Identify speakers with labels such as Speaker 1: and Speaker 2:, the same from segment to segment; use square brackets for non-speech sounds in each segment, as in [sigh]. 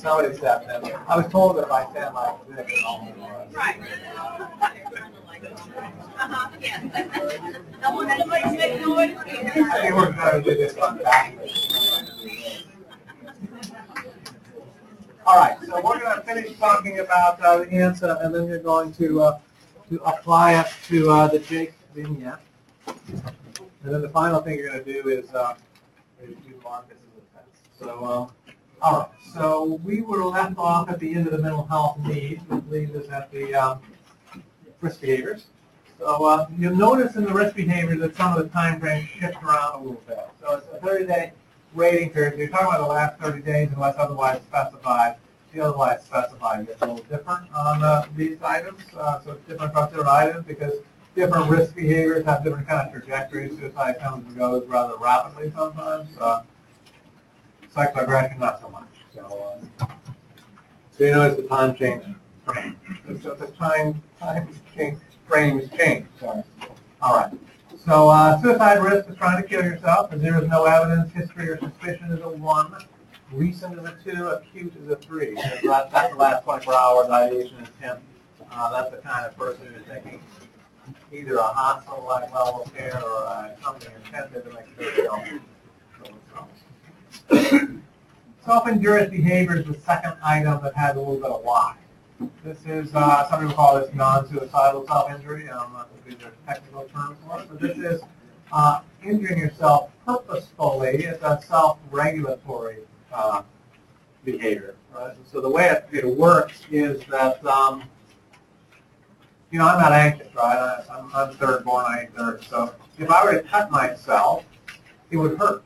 Speaker 1: somebody stepped in. I was told that if I stand like this, it only was.
Speaker 2: Right. Uh-huh, yeah. Don't want anybody to make noise.
Speaker 1: I we're gonna do this [laughs] one back. All right, so we're gonna finish talking about uh, the ANSA, and then you're going to, uh, to apply it to uh, the Jake vignette. And then the final thing you're gonna do is, uh, is do Marcus as a test. So, um, all right, so we were left off at the end of the mental health needs, which leaves us at the, um, risk behaviors. So, uh, you'll notice in the risk behaviors that some of the time frames shift around a little bit. So it's a thirty-day rating period, you're talking about the last thirty days unless otherwise specified. The otherwise specified gets a little different on, uh, these items, uh, so it's different across different items because different risk behaviors have different kind of trajectories. Suicide comes and goes rather rapidly sometimes. Uh, psychoaggression, not so much. So, uh, so you notice the time change frame. So the time time change frames change. Sorry. All right. So uh, suicide risk is trying to kill yourself, and there is no evidence. History or suspicion is a one. Recent is a two. Acute is a three. So that- That's the last 24 hours. Ideation is 10. Uh, that's the kind of person who's thinking either a hospital-like level of care or uh, something intended to make sure they don't. Self-injurious behavior is the second item that has a little bit of why. This is, uh, some people call this non-suicidal self-injury. I'm not going to use a technical term for it, but this is uh, injuring yourself purposefully. It's a self-regulatory uh, behavior. Right? So the way it, it works is that, um, you know, I'm not anxious, right? I, I'm third born, I ain't third. So if I were to cut myself, it would hurt.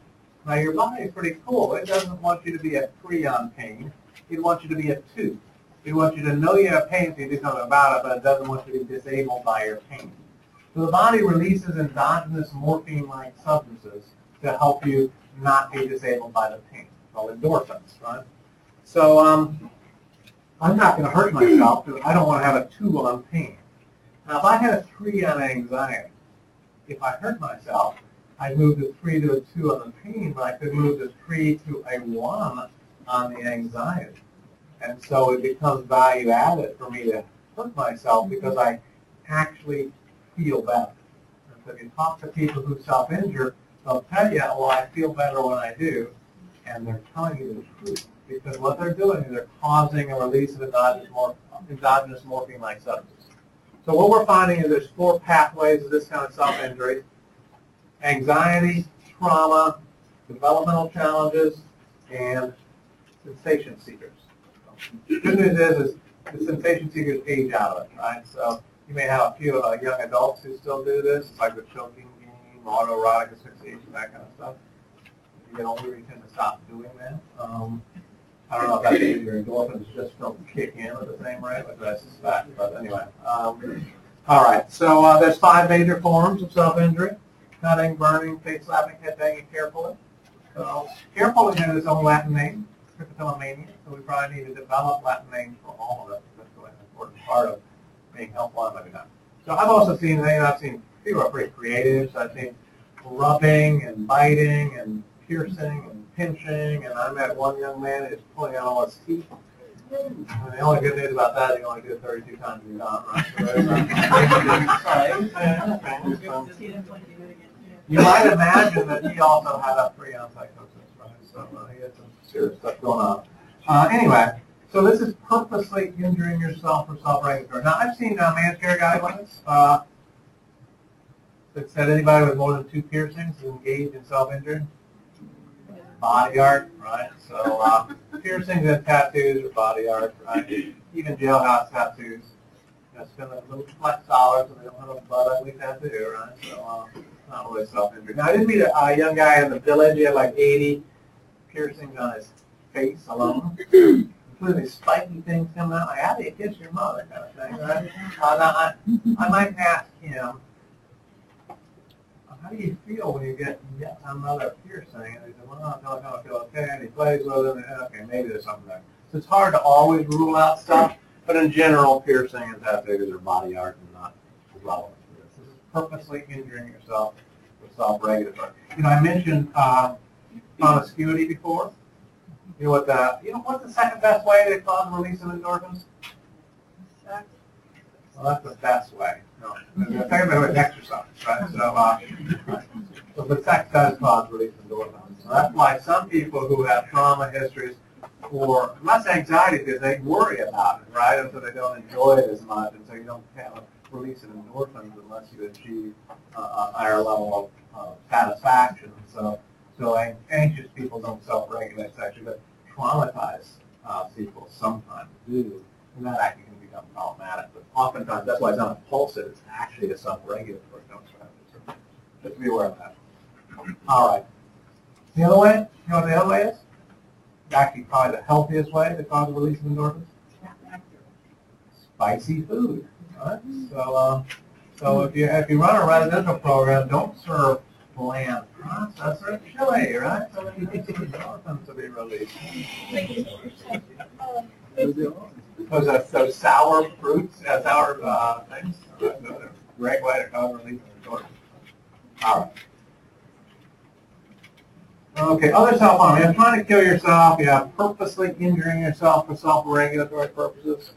Speaker 1: Now your body is pretty cool. It doesn't want you to be at three on pain. It wants you to be at two. It wants you to know you have pain so you do something about it, but it doesn't want you to be disabled by your pain. So the body releases endogenous morphine-like substances to help you not be disabled by the pain, called endorphins, right? So um, I'm not going to hurt myself because I don't want to have a two on pain. Now, if I had a three on anxiety, if I hurt myself, I move the three to a two on the pain, but I could move the three to a one on the anxiety. And so it becomes value added for me to hurt myself because I actually feel better. And so if you talk to people who self-injure, they'll tell you, well, I feel better when I do, and they're telling you the truth. Because what they're doing is they're causing a release of endogenous, mor- endogenous morphine-like substances. So what we're finding is there's four pathways of this kind of self-injury. Anxiety, trauma, developmental challenges, and sensation seekers. The Good news is, is the sensation seekers age out of it, right? So you may have a few uh, young adults who still do this, like the choking game, autoerotic asphyxiation, that kind of stuff. As you get older, you tend to stop doing that. Um, I don't know if that's because your endorphins just don't kick in at the same rate, which I suspect, but anyway. Um, all right, so uh, there's five major forms of self-injury. Cutting, burning, face slapping, head banging hair pulling. So hair pulling has its own Latin name, trichotillomania, so we probably need to develop Latin names for all of it. That's really an important part of being helpful and maybe not. So I've also seen, you know, I've seen, people are pretty creative, so I've seen rubbing and biting and piercing and pinching, and I met one young man who's pulling out all his teeth. And the only good news about that, you only do it 32 times a year, right? [laughs] So there's a- You might imagine that he also had a pre-on psychosis, right? So uh, he had some serious stuff going on. Uh, anyway, so this is purposely injuring yourself for self-regulatory. Now, I've seen uh, managed care guidelines uh, that said anybody with more than two piercings is engaged in self-injury. Body art, right? So uh, piercings and tattoos are body art, right? Even jailhouse tattoos. You know, spend a little flex dollars and they don't have a butt ugly tattoo, right? So uh, not really self-injury. Now, I did meet a, a young guy in the village. He had like 80 piercings on his face alone, including spiky things coming out. Like, how do you kiss your mother, kind of thing, right? Uh, now, I, I might ask him, how do you feel when you get yet another piercing? And he said, well, I feel like I feel okay. And he plays with it, and okay, maybe there's something there. So it's hard to always rule out stuff, but in general, piercing and tattoos are body art and not relevant to this. This is purposely injuring yourself with self-regulatory. You know, I mentioned uh, promiscuity before. You know what the, you know what's the second best way to cause release of endorphins? Sex. Well, that's the best way. No, the second way is exercise, right? So, uh, so, but sex does cause release of endorphins. So that's why some people who have trauma histories or less anxiety because they worry about it, right? And so they don't enjoy it as much, and so you don't have release of endorphins unless you achieve a, a higher level of uh, satisfaction. So, so an- anxious people don't self-regulate sexually, but traumatized uh, people sometimes do, and that actually can become problematic. But oftentimes, that's why it's not impulsive; it's actually a self-regulatory strategy. So just be aware of that. All right. The other way, you know what the other way is? Actually, probably the healthiest way to cause a release of endorphins spicy food. Right? So, um, so if you if you run a residential program, don't serve bland processed chili, right? So endorphins to be released. Those those sour fruits, uh, sour uh, things. Great way to. All right. Okay, other self-harm. You're trying to kill yourself. you are purposely injuring yourself for self-regulatory purposes.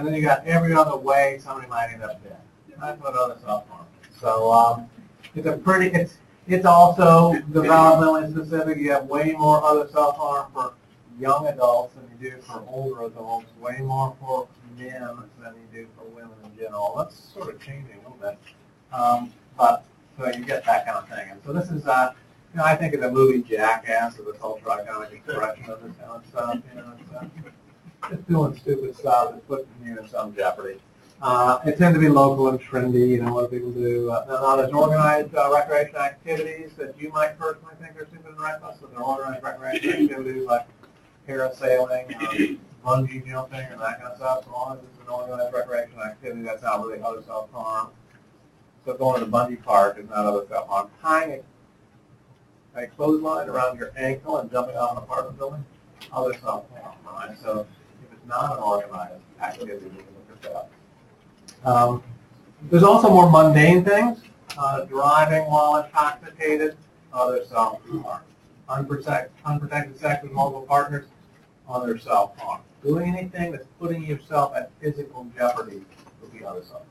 Speaker 1: And then you got every other way somebody might end up dead. That's what other is. So um, it's a pretty, it's, it's also developmentally specific. You have way more other self-harm for young adults than you do for older adults, way more for men than you do for women in general. That's sort of changing a little bit. Um, but, so you get that kind of thing. And so this is, uh, you know, I think of the movie Jackass as a cultural iconic expression of this kind of stuff. You know, just doing stupid stuff and putting you in some jeopardy. Uh, it tends to be local and trendy, you know, what people do. Uh, now, there's organized uh, recreation activities that you might personally think are stupid and reckless, but they're organized recreation activities like parasailing, or bungee jumping, or that kind of stuff. As long as it's an organized recreation activity, that's not really other self-harm. So going to the bungee park is not other self-harm. Tying a, a clothesline around your ankle and jumping off an apartment building, other self-harm, right? So not an organized activity, you can look. Um, there's also more mundane things, uh, driving while intoxicated, other self-harm. Unprotected, unprotected sex with multiple partners, other self-harm. Doing anything that's putting yourself at physical jeopardy would be other self-harm.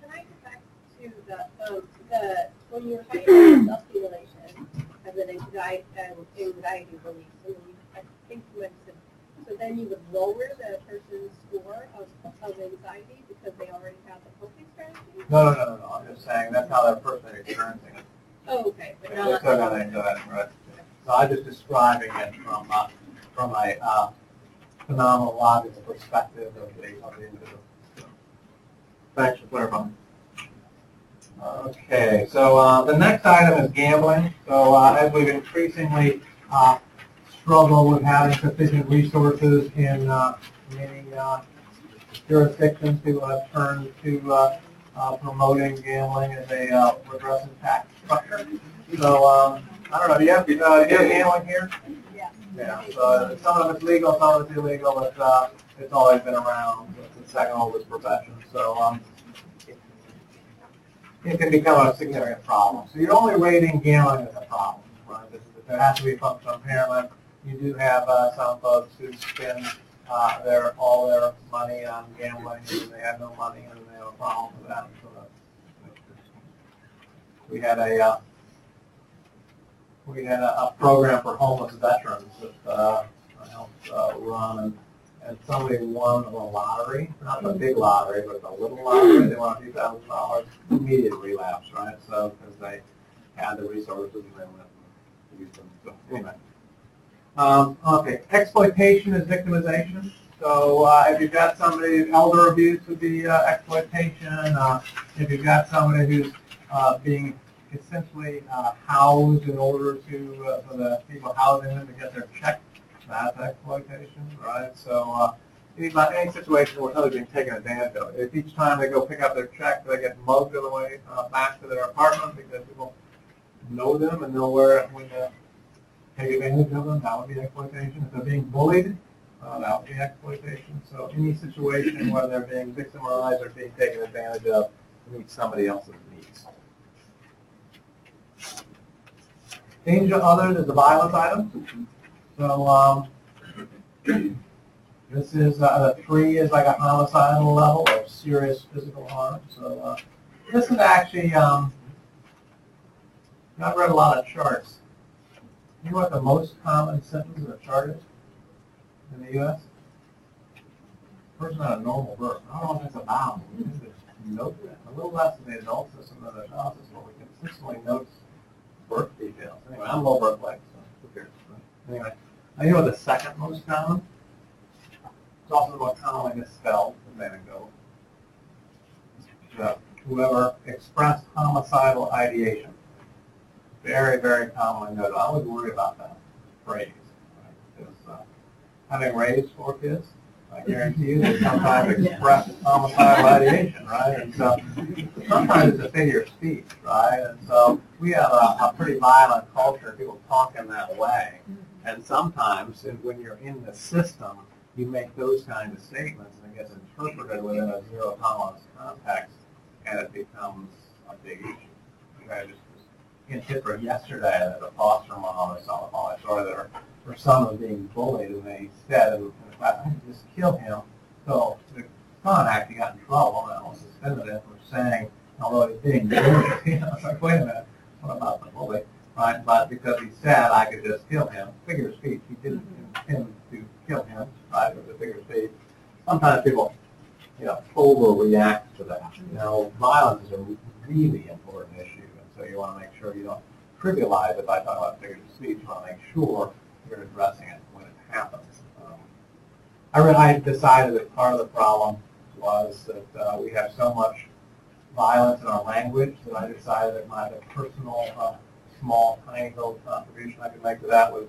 Speaker 2: Can I get back to the, um, the, when you're talking about self-stimulation as an anxiety, um, anxiety and I think you mentioned, so then you would lower the person's score of, of anxiety because they already have the coping strategy?
Speaker 1: No, no, no, no, no, I'm just saying, that's how that person is experiencing it.
Speaker 2: Oh, okay, but
Speaker 1: They still got
Speaker 2: not,
Speaker 1: anxiety, right? So I'm just describing it from, uh, from a, uh, phenomenological perspective of the, of the individual. Thanks for clarifying. Okay, so, uh, the next item is gambling. So, uh, as we've increasingly, uh, struggled with having sufficient resources in, uh, many, uh, jurisdictions who have turned to, uh, uh, promoting gambling as a, uh, regressive tax structure. So, um, I don't know, do you have, uh, do you have gambling here?
Speaker 2: yeah.
Speaker 1: Yeah, so some of it's legal, some of it's illegal, but, uh, it's always been around, it's the second oldest profession, so, um, it can become a significant problem. So you're only rating gambling as a problem, right? There has to be functional impairment. You do have, uh, some folks who spend, uh, their, all their money on gambling, and they have no money, and they have a problem with that, so that's. We had a, uh, we had a, a program for homeless veterans that, uh, I helped, uh, run, and, and somebody won the lottery, not the big lottery, but the little lottery, they won a few thousand dollars, immediate relapse, right? So, because they had the resources and they went and used them, so, anyway. Um, okay, exploitation is victimization. So, uh, if you've got somebody, elder abuse would be, uh, exploitation, uh, if you've got somebody who's, uh, being essentially uh, housed in order to, uh, for the people housing them to get their check. That's exploitation, right? So uh, any, situation where somebody's being taken advantage of. If each time they go pick up their check, they get mugged on the way back to their apartment because people know them and know where when to take advantage of them, that would be exploitation. If they're being bullied, uh, that would be exploitation. So any situation where they're being victimized or being taken advantage of meets somebody else's needs. Danger others is a violence item. So, um, this is, uh, the three is like a homicidal level of serious physical harm. So, uh, this is actually, um, I've read a lot of charts. You know what the most common symptoms of a chart is in the U.S.? Person had a normal birth. I don't know. We can just note that. A little less in the adult system than the child system, but we consistently note birth details. Anyway, I'm low birth weight, so who cares? Anyway, you know the second most common? It's also the most commonly misspelled a minute ago. The- Whoever expressed homicidal ideation. Very, very commonly noted. I always worry about that phrase. right? Because, uh, having raised four kids, I guarantee you they sometimes [laughs] express homicidal ideation, right? And so sometimes it's a figure of speech, right? And so we have a, a pretty violent culture, people talk in that way. And sometimes when you're in the system, you make those kinds of statements and it gets interpreted within a zero tolerance context and it becomes a big issue. I just in Pittsburgh yesterday at a foster mom or something, I saw that her, her son was being bullied and they said, in the class, I could just kill him. So the son actually got in trouble and was suspended for saying, although he's being bullied, [laughs] you know, it's like, wait a minute, what about the bully? Right, but because he said I could just kill him, figure of speech, he didn't mm-hmm. intend to kill him, right, it was a figure of speech. Sometimes people, you know, overreact to that. You know, violence is a really important issue, so you want to make sure you don't trivialize it by talking about figures of speech. You want to make sure you're addressing it when it happens. Um, I I decided that part of the problem was that uh, we have so much violence in our language that I decided that my personal, uh, small, tiny little contribution I could make to that was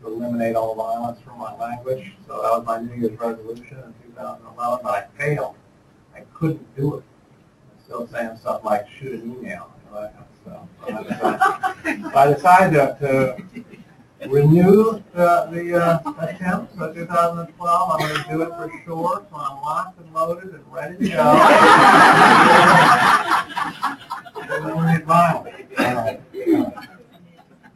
Speaker 1: to eliminate all violence from my language. So that was my New Year's resolution in 2011, but I failed. I couldn't do it. I'm still saying stuff like shoot an email, you know, that kind of stuff. So I decided, so I decided to, renew the, the uh, attempt, for 2012, I'm going to do it for sure, so I'm locked and loaded and ready to go. Eliminate violence. All right.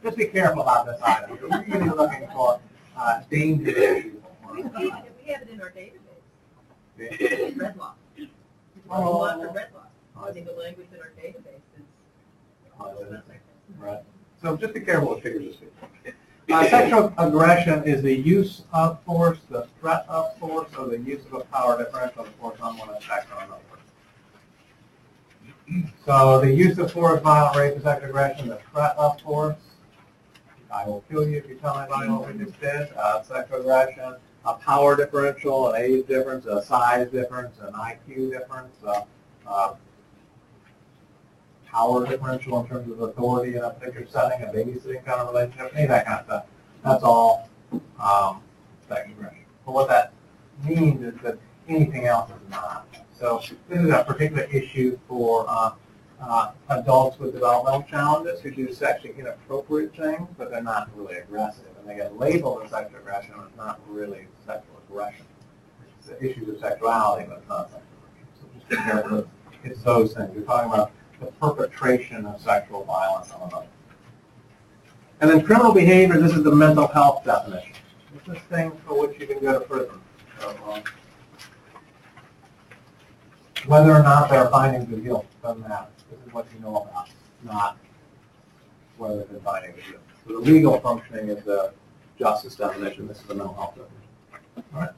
Speaker 1: Just be careful about this item. We're really looking for uh, danger issues.
Speaker 3: We have it in our database, red law. It's what we want for red law. I think the language in our database is.
Speaker 1: Right. So just be careful with figures of speech. Uh, sexual aggression is the use of force, the threat of force, or the use of a power differential of force on one attacker or another. So the use of force, violent rape, and sexual aggression, the threat of force. I will kill you if you tell anybody what we just did. Uh, sexual aggression, a power differential, an age difference, a size difference, an IQ difference, uh, uh, power differential in terms of authority in a particular setting, a babysitting kind of relationship, any of that kind of stuff. That's all um, sexual aggression. But what that means is that anything else is not. So this is a particular issue for uh, uh, adults with developmental challenges who do sexually inappropriate things, but they're not really aggressive. And they get labeled as sexual aggression, and it's not really sexual aggression. It's issues of sexuality, but it's not sexual aggression. So just be careful. It's those things. We're talking about the perpetration of sexual violence on another. And then criminal behavior, this is the mental health definition. This is things for which you can go to prison. So, um, whether or not there are findings of guilt doesn't matter. This is what you know about, not whether there's findings of guilt. So the legal functioning is the justice definition. This is the mental health definition. All right.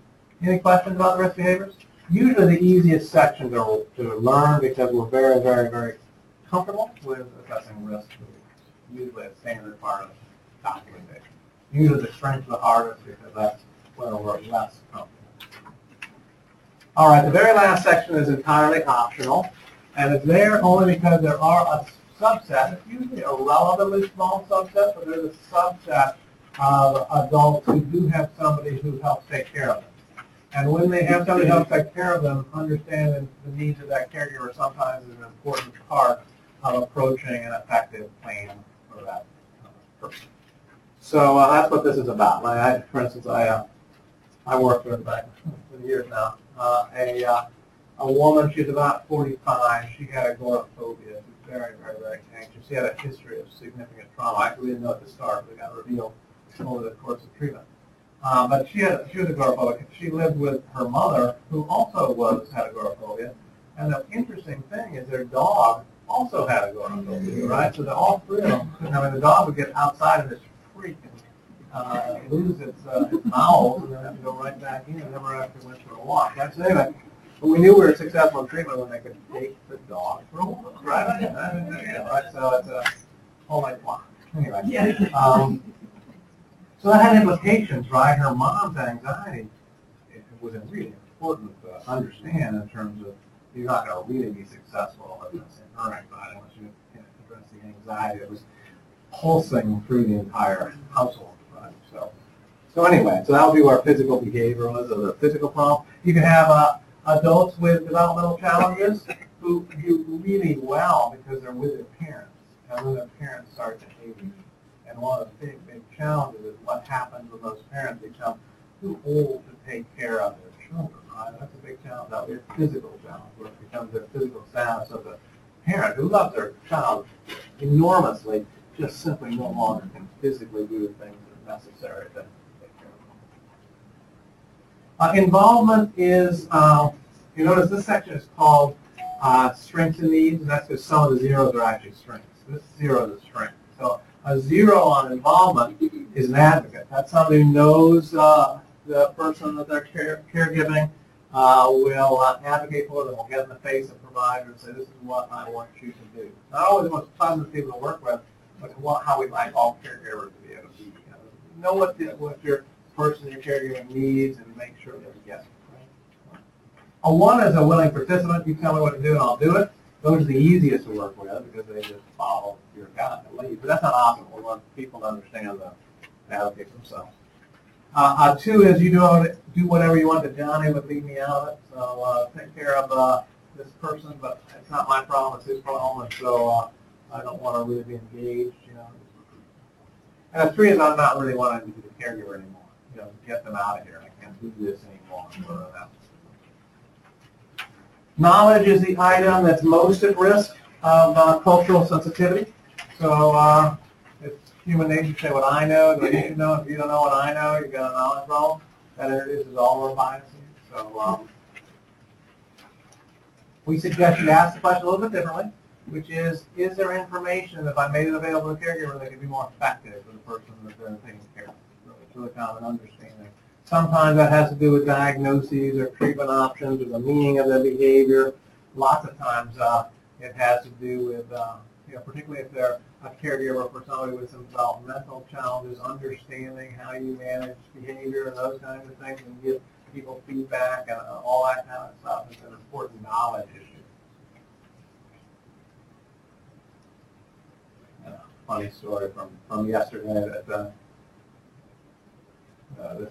Speaker 1: Any questions about the risk behaviors? Usually the easiest section to, to learn because we're very, very, very comfortable with assessing risk. Usually a standard part of documentation. Usually the strength of the hardest because that's where we're less comfortable. All right, the very last section is entirely optional, and it's there only because there are a subset, it's usually a relatively small subset, but there's a subset of adults who do have somebody who helps take care of them. And when they have somebody who helps take care of them, understanding the needs of that caregiver sometimes is an important part of approaching an effective plan for that person. So uh, that's what this is about. Like I, for instance, I uh, I worked with back for years now. Uh, a uh, a woman, she's about 45. She had agoraphobia. She's very, very, very anxious. She had a history of significant trauma. Actually, we didn't know at the start, but it got revealed over the course of treatment. Uh, but she had, she was agoraphobic. She lived with her mother, who also was, had agoraphobia. And the interesting thing is their dog also had agoraphobia, right? So the all three of them, I mean, the dog would get outside of this freak and uh, lose its, uh, its bowels and then have to go right back in and never actually went for a walk. Right? So anyway, but we knew we were successful in treatment when they could take the dog for a walk, right? Right? So it's a whole night walk. Anyway.
Speaker 3: Yeah.
Speaker 1: Um, so that had implications, right? Her mom's anxiety it was really important to understand in terms of you're not going to really be successful in this in her anxiety unless you can address the anxiety that was pulsing through the entire household, right? So, so anyway, so that would be where physical behavior was, or the physical problem. You can have uh, adults with developmental challenges [laughs] who do really well because they're with their parents, and when their parents start behaving. And one of the big, big challenges is what happens when those parents become too old to take care of their children, right? That's a big challenge, that a physical challenge, where it becomes the physical status of the parent who loves their child enormously, just simply no longer can physically do the things that are necessary to take care of them. Uh, involvement is, uh, you notice this section is called uh, strengths and needs, and that's because some of the zeros are actually strengths. This zero is a strength. So a zero on involvement is an advocate. That's somebody who knows uh, the person that they're care, caregiving, uh, will uh, advocate for them, will get in the face of provider and say, this is what I want you to do. Not always the most pleasant people to work with, but what, how we like all caregivers to be able to be. You know, know what, the, what your person, your caregiver needs and make sure that you get it. A one is a willing participant. You tell me what to do and I'll do it. Those are the easiest to work with because they just follow your guide and lead. But that's not optimal. We want people to understand the advocate themselves. Uh, uh, two is you do, do whatever you want, but Johnny would leave me out of it. So uh, take care of uh, this person, but it's not my problem, it's his problem, and so uh, I don't want to really be engaged, you know. And three is I'm not really wanting to be the caregiver anymore. You know, get them out of here. I can't do this anymore. Knowledge is the item that's most at risk of uh, cultural sensitivity. So uh, human nature to say what I know, what you know. If you don't know what I know, you've got a knowledge problem. That introduces all our biases. So um, we suggest you ask the question a little bit differently, which is, is there information, that if I made it available to the caregiver, that could be more effective for the person that they're taking care of? So It's really of an understanding. Sometimes that has to do with diagnoses or treatment options or the meaning of the behavior. Lots of times uh, it has to do with, uh, you know, particularly if they're a caregiver for somebody with some developmental challenges, understanding how you manage behavior and those kinds of things and give people feedback and uh, all that kind of stuff is an important knowledge issue. A funny story from, from yesterday that uh, uh, this,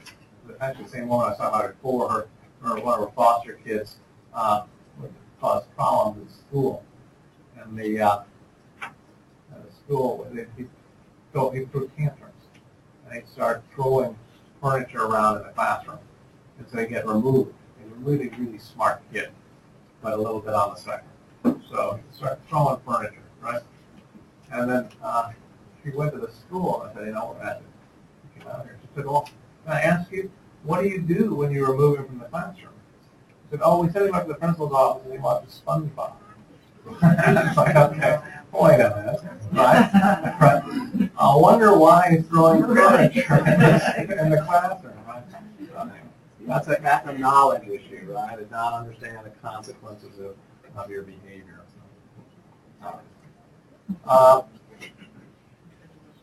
Speaker 1: actually the same woman I saw about before, her, her one of her foster kids uh, would cause problems at school. And the, uh, school, they, he, so he threw tantrums. And he started throwing furniture around in the classroom. And so he get removed. He's a really, really smart kid, but a little bit on the spectrum. So he started throwing furniture, right? And then uh, she went to the school and I said, you know what, Matt, he came out here. She said, well, can I ask you, what do you do when you remove him from the classroom? He said, oh, we sent him up to the principal's office and he watches SpongeBob. [laughs] it's like, okay, wait a minute, right? [laughs] right? I wonder why he's throwing furniture in the, classroom, right? That's a, that's a knowledge issue, right? To not understand the consequences of, of your behavior. Uh,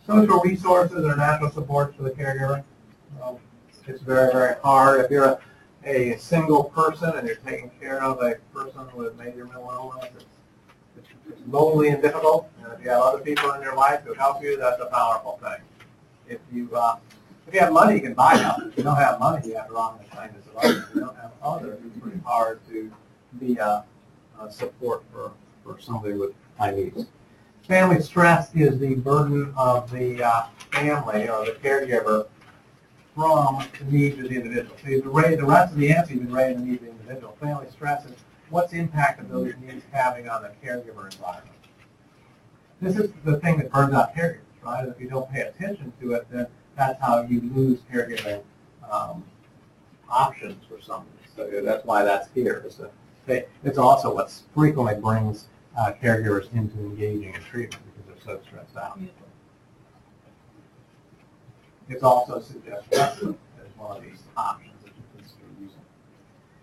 Speaker 1: social resources or natural supports for the caregiver. Um, it's very, very hard. If you're a, a single person and you're taking care of a person with major mental illness, it's lonely and difficult. And if you have other people in your life who help you, that's a powerful thing. If you uh, if you have money, you can buy help. If you don't have money, you have wrong the kindness of others. If you don't have others, it's pretty hard to be a, a support for, for somebody with high needs. Family stress is the burden of the uh, family or the caregiver from the needs of the individual. So you've raised, the rest of the ANSA you've been raising the needs of the individual. Family stress is what's impact of those needs having on the caregiver environment. This is the thing that burns out caregivers, right? If you don't pay attention to it, then that's how you lose caregiving um, options for somebody. So that's why that's here. Is that they- It's also what frequently brings uh, caregivers into engaging in treatment because they're so stressed out. It's also suggested as one of these options that you consider using.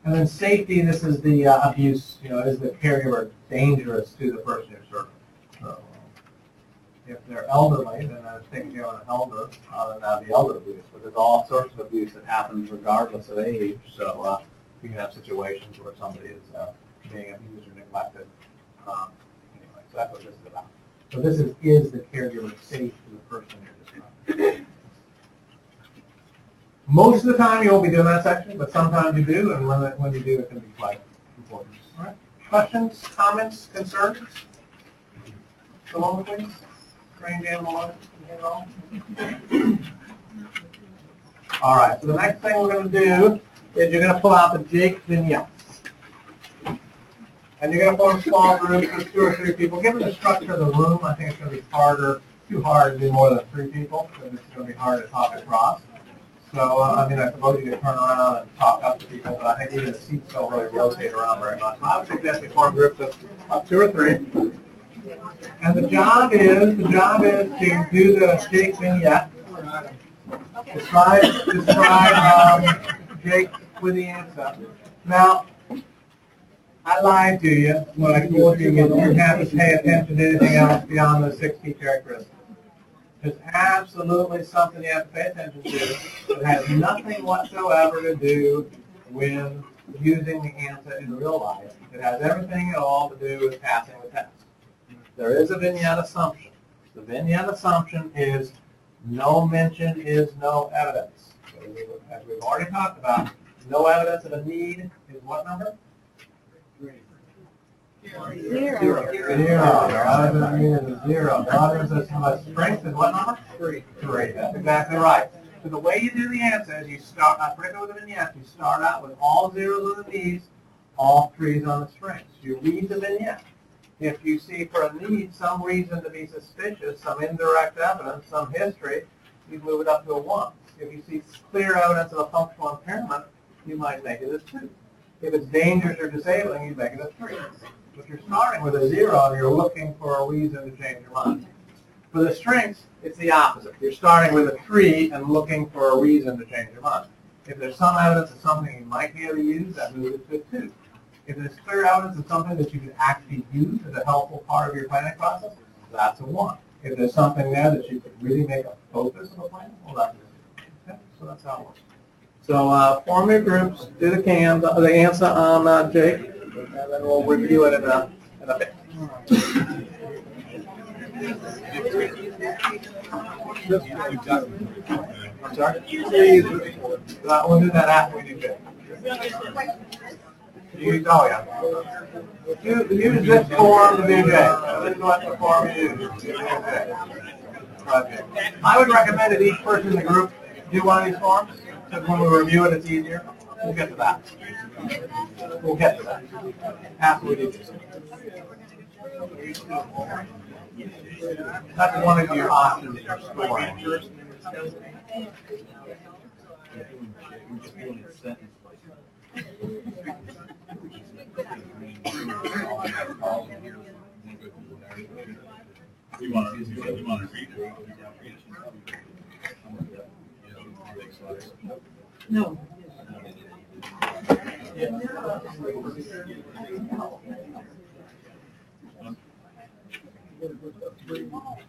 Speaker 1: And then safety, this is the uh, abuse, you know, is the caregiver dangerous to the person you're serving? So, If they're elderly, then I was thinking of an elder, uh, then that'd be elder abuse. But there's all sorts of abuse that happens regardless of age. So uh, you can have situations where somebody is uh, being abused or neglected. Um, Anyway, so that's what this is about. So this is, is the caregiver safe to the person you're describing? Most of the time, you won't be doing that section, but sometimes you do, and when, when you do, it can be quite important. All right. Questions, comments, concerns? Along please? Strange animal [clears throat] all? Right, so the next thing we're gonna do is you're gonna pull out the Jake vignettes. And you're gonna form small groups of two or three people. Given the structure of the room, I think it's gonna be harder, too hard to do more than three people, because it's gonna be hard to talk across. So, uh, I mean, I suppose you could turn around and talk up to people, but I think even the seats don't really rotate around very much. I would suggest you form groups of, of two or three. And the job is, the job is to do the Jake vignette. Describe, describe, um, Jake with the ANSA. Now, I lied to you when I told you you didn't have to pay attention to anything else beyond the six key characteristics. There's absolutely something you have to pay attention to that has nothing whatsoever to do with using the ANSA in real life. It has everything at all to do with passing the test. There is a vignette assumption. The vignette assumption is no mention is no evidence. As we've already talked about, no evidence of a need is what number?
Speaker 2: Zero.
Speaker 1: Zero. Mean is a zero. Rather than how much strength is what number? Three. Three, that's exactly right. So the way you do the ANSA is you start, I break it with a vignette, you start out with all zeros on the needs, all threes on the strengths. You read the vignette. If you see for a need some reason to be suspicious, some indirect evidence, some history, you move it up to a one. If you see clear evidence of a functional impairment, you might make it a two. If it's dangerous or disabling, you make it a three. If you're starting with a zero, you're looking for a reason to change your mind. For the strengths, it's the opposite. You're starting with a three and looking for a reason to change your mind. If there's some evidence of something you might be able to use, that moves it to a two. If there's clear evidence of something that you could actually use as a helpful part of your planning process, that's a one. If there's something there that you could really make a focus of a plan, well, that's a zero. Okay, So that's how it works. So uh, form your groups, do the can, the the ANSA on uh, Jake, and then we'll review it in a, in a bit. I'm sorry? Uh, We'll do that after we do Jake. You, oh, yeah. You, use this form to do Jake. This is what the form you use. to do Jake. Okay. I would recommend that each person in the group do one of these forms, when we review it, it's easier. We'll get to that. We'll get to that after we do this. That's one of your options for scoring.
Speaker 4: You want to read it?
Speaker 3: No.
Speaker 4: He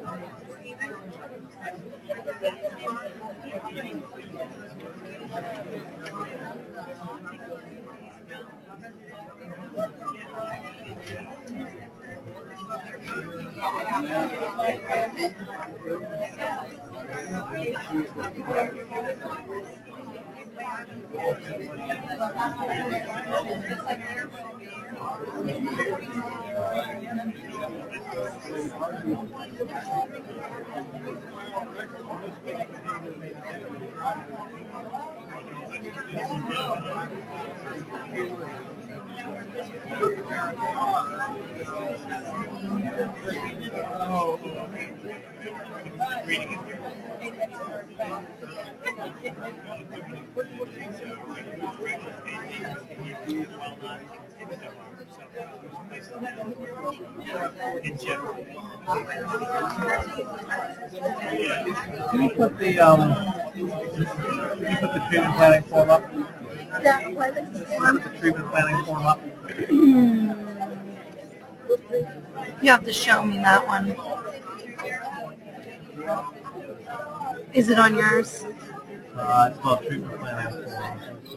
Speaker 4: drink three to four times a week. It's from every year. Reading it. In general.
Speaker 1: Can you put the, um, can you put the treatment planning form up?
Speaker 2: That was
Speaker 1: Put the treatment planning form up?
Speaker 5: You have to show me that one. Is it on yours?
Speaker 1: Uh, it's called treatment planning form. It's,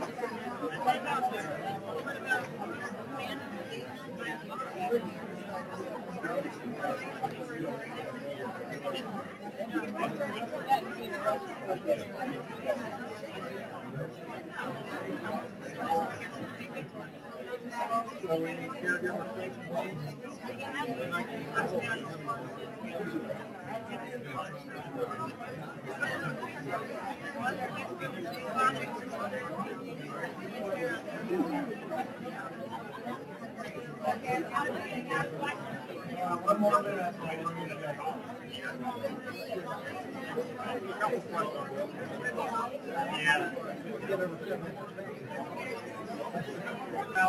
Speaker 1: One more minute. Now,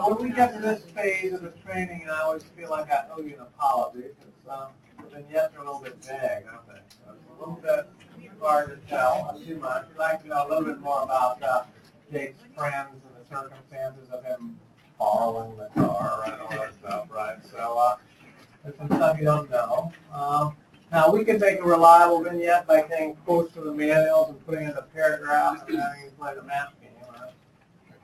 Speaker 1: when we get to this phase of the training, I always feel like I owe you an apology, because, um, the vignettes are a little bit vague, aren't they? So It's a little bit hard to tell, too much. We'd like to know a little bit more about, uh, Jake's friends and the circumstances of him following the car and all that stuff, right? So, uh, there's some stuff you don't know. Um, now, we can make a reliable vignette by getting quotes from the manuals and putting in a paragraph and having you play the math game, right?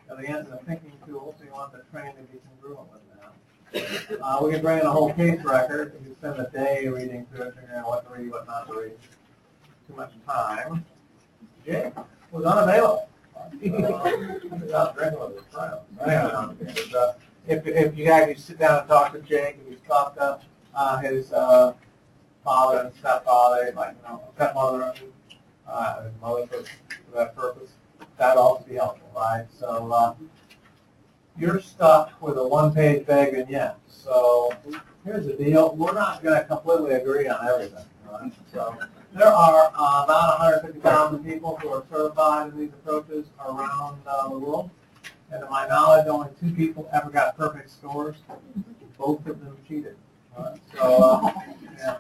Speaker 1: So the end's a thinking tool, so you want the train to be congruent with that. Uh, we can bring in a whole case record, you can spend a day reading through it, figuring out what to read, what not to read. Too much time. Jake was unavailable. Without drinking with his friends. If, if you actually sit down and talk to Jake, and you talk to, uh, his, uh, father and stepfather, like, you know, stepmother, uh, mother for, for that purpose, that'd also be helpful, right? So, uh, you're stuck with a one-page vague vignette. So here's the deal, we're not gonna completely agree on everything, right? So there are uh, about 150,000 people who are certified in these approaches around uh, the world. And to my knowledge, only two people ever got perfect scores. Both of them cheated. right? So, uh, yeah.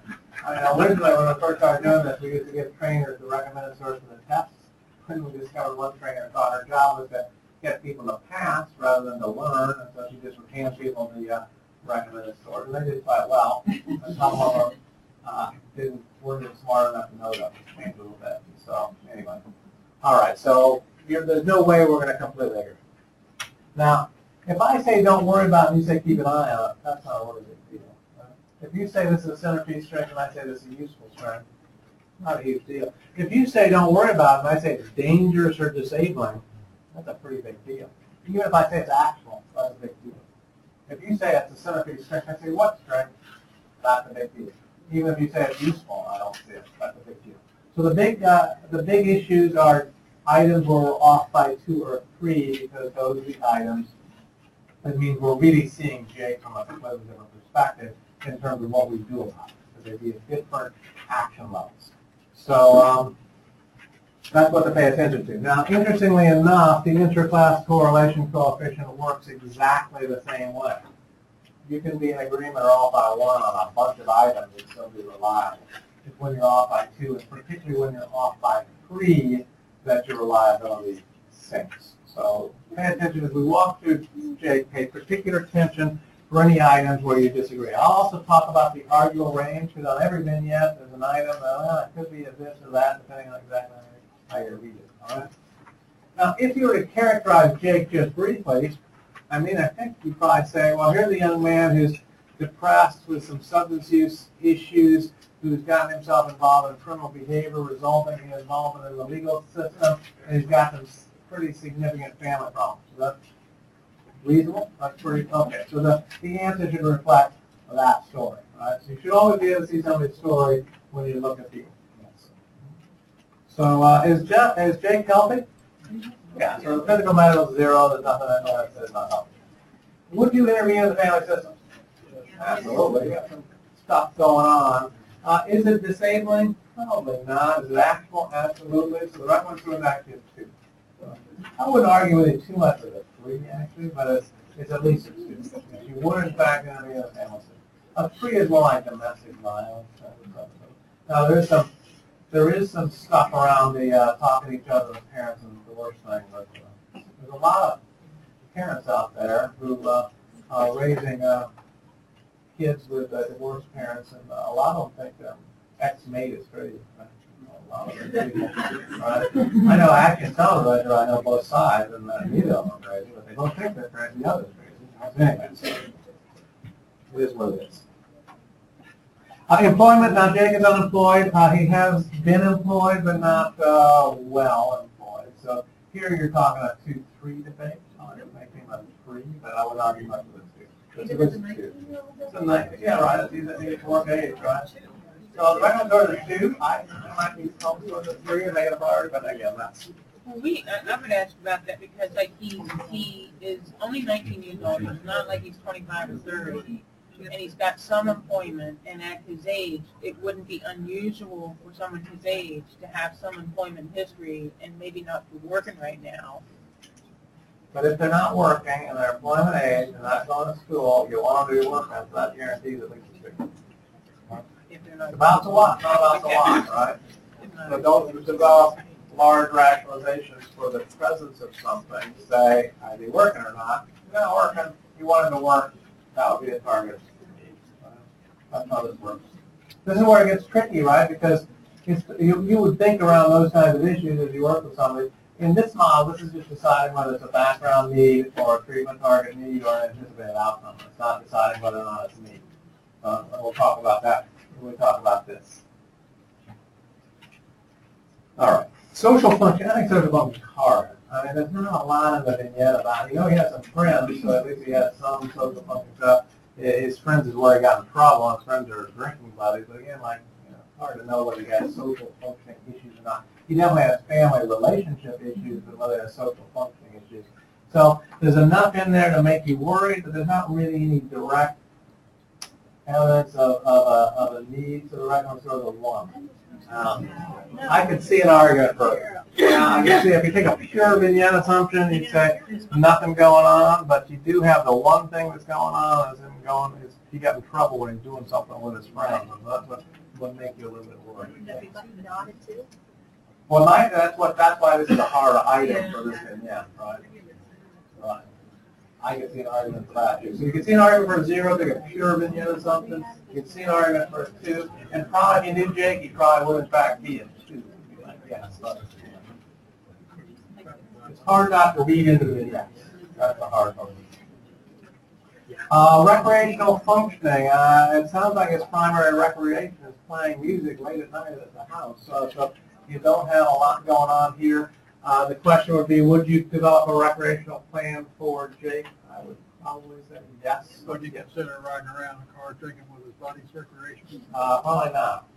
Speaker 1: I mean, originally, when I first started doing this, we used to give trainers the recommended source of the tests. Then we discovered one trainer thought her job was to get people to pass rather than to learn, and so she just would hand people the uh, recommended source. And they did quite well. [laughs] And some of them uh, didn't, weren't smart enough to know that, changed a little bit. So, anyway. All right, so you're, there's no way we're going to completely agree. Now, if I say don't worry about it, and you say keep an eye on it, that's not big deal. right? If you say this is a centerpiece strength, and I say this is a useful strength, not a huge deal. If you say don't worry about it, and I say it's dangerous or disabling, that's a pretty big deal. Even if I say it's actual, that's a big deal. If you say it's a centerpiece strength, I say what strength? That's a big deal. Even if you say it's useful, I don't see it. That's a big deal. So the big, uh, the big issues are items where we're off by two or three because those are the items. That means we're really seeing Jake from a completely different perspective in terms of what we do about it. Because they'd be different action levels. So um, that's what to pay attention to. Now, interestingly enough, the interclass correlation coefficient works exactly the same way. You can be in agreement or off by one on a bunch of items and still be reliable. It's when you're off by two, and particularly when you're off by three, that your reliability sinks. So pay attention as we walk through, Jake, pay particular attention for any items where you disagree. I'll also talk about the arguable range, because on every vignette, there's an item, that, uh, it could be a this or that, depending on exactly how you read it, all right? Now, if you were to characterize Jake just briefly, I mean, I think you'd probably say, well, here's a young man who's depressed with some substance use issues, who's gotten himself involved in criminal behavior resulting in involvement in the legal system, and he's got some pretty significant family problems. So that's reasonable? That's pretty, okay. So the, the answer should reflect that story, right? So you should always be able to see somebody's story when you look at people. So uh, is is Jake healthy? Yeah, so the physical medical is zero, there's nothing I know that says not healthy. Would you intervene in the family system? Absolutely, you got some stuff going on. Uh, is it disabling? Probably not. Is it actual? Absolutely. So the right one's going back to two. I wouldn't argue with it too much with a actually, but it's, it's at least a two. If you were in fact intervene in the family system. A three is more like domestic violence. Now there's some, there is some stuff around the uh, talking to each other as parents and the worst thing, but uh, there's a lot of parents out there who uh, are raising uh, kids with uh, divorced parents, and uh, a lot of them think um, ex-mate is crazy. Right? A lot of them do, right? I know action television, I know both sides, and uh, neither of them are crazy, but they don't think they're crazy, the other's crazy. Anyway, so it is what it is. Uh, employment, now Jake is unemployed. Uh, he has been employed, but not uh, well employed. So here you're talking a two, three debate. I would make him a three, but I would argue much with a two. It's a good two. It's a nice, yeah, right. He's at the work age, right? So the right one goes to two. I, I might be comfortable with a three and make it a priority, but again, that's
Speaker 6: Well, we, I, I would ask about that because like he, he is only nineteen years old, it's not like he's twenty-five or thirty. And he's got some employment and at his age, it wouldn't be unusual for someone his age to have some employment history and maybe not be working right now.
Speaker 1: But if they're not working and they're employment age and not going to school, you want to be working, so that guarantees at least a six.
Speaker 6: If they're not.
Speaker 1: About to what, not about [laughs] to what, right? So don't develop large rationalizations for the presence of something, say, are they working or not? If they're not working, you want them to work, that would be a target. That's how this works. This is where it gets tricky, right? Because it's, you, you would think around those kinds of issues as you work with somebody. In this model, this is just deciding whether it's a background need or a treatment target need or an anticipated outcome. It's not deciding whether or not it's a need. Uh, and we'll talk about that when we talk about this. All right. Social function, I think social function is hard. I mean, there's not a lot in the vignette about, you know, he has some friends, so at least he has some social function stuff. His friends is where he got in trouble, his friends are drinking buddies, but again, like, you know, it's hard to know whether he has social functioning issues or not. He definitely has family relationship issues, but whether he has social functioning issues So there's enough in there to make you worried, but there's not really any direct evidence of, of a, of a need for the recommended score of the one. Um, I could see an argument for, yeah, I can see if you take a pure vignette assumption, you'd say nothing going on, but you do have the one thing that's going on is him going, is he got in trouble when he's doing something with his friends, and that's what, what make you a little bit worried. Well, my, that's what, that's why this is a hard item for this vignette, right? Right. I can see an argument for that too. So you can see an argument for a zero, take a pure vignette assumption. You can see an argument for a two, and probably if you knew Jake, he probably would in fact be a two. Yeah, It's hard not to read into the vignette. That's the hard part. Uh, recreational functioning, uh, it sounds like his primary recreation is playing music late at night at the house. So, so you don't have a lot going on here. Uh, the question would be, would you develop a recreational plan for Jake? I would probably say yes.
Speaker 7: Would you consider riding around in a car drinking with his buddies recreation?
Speaker 1: Uh, probably not.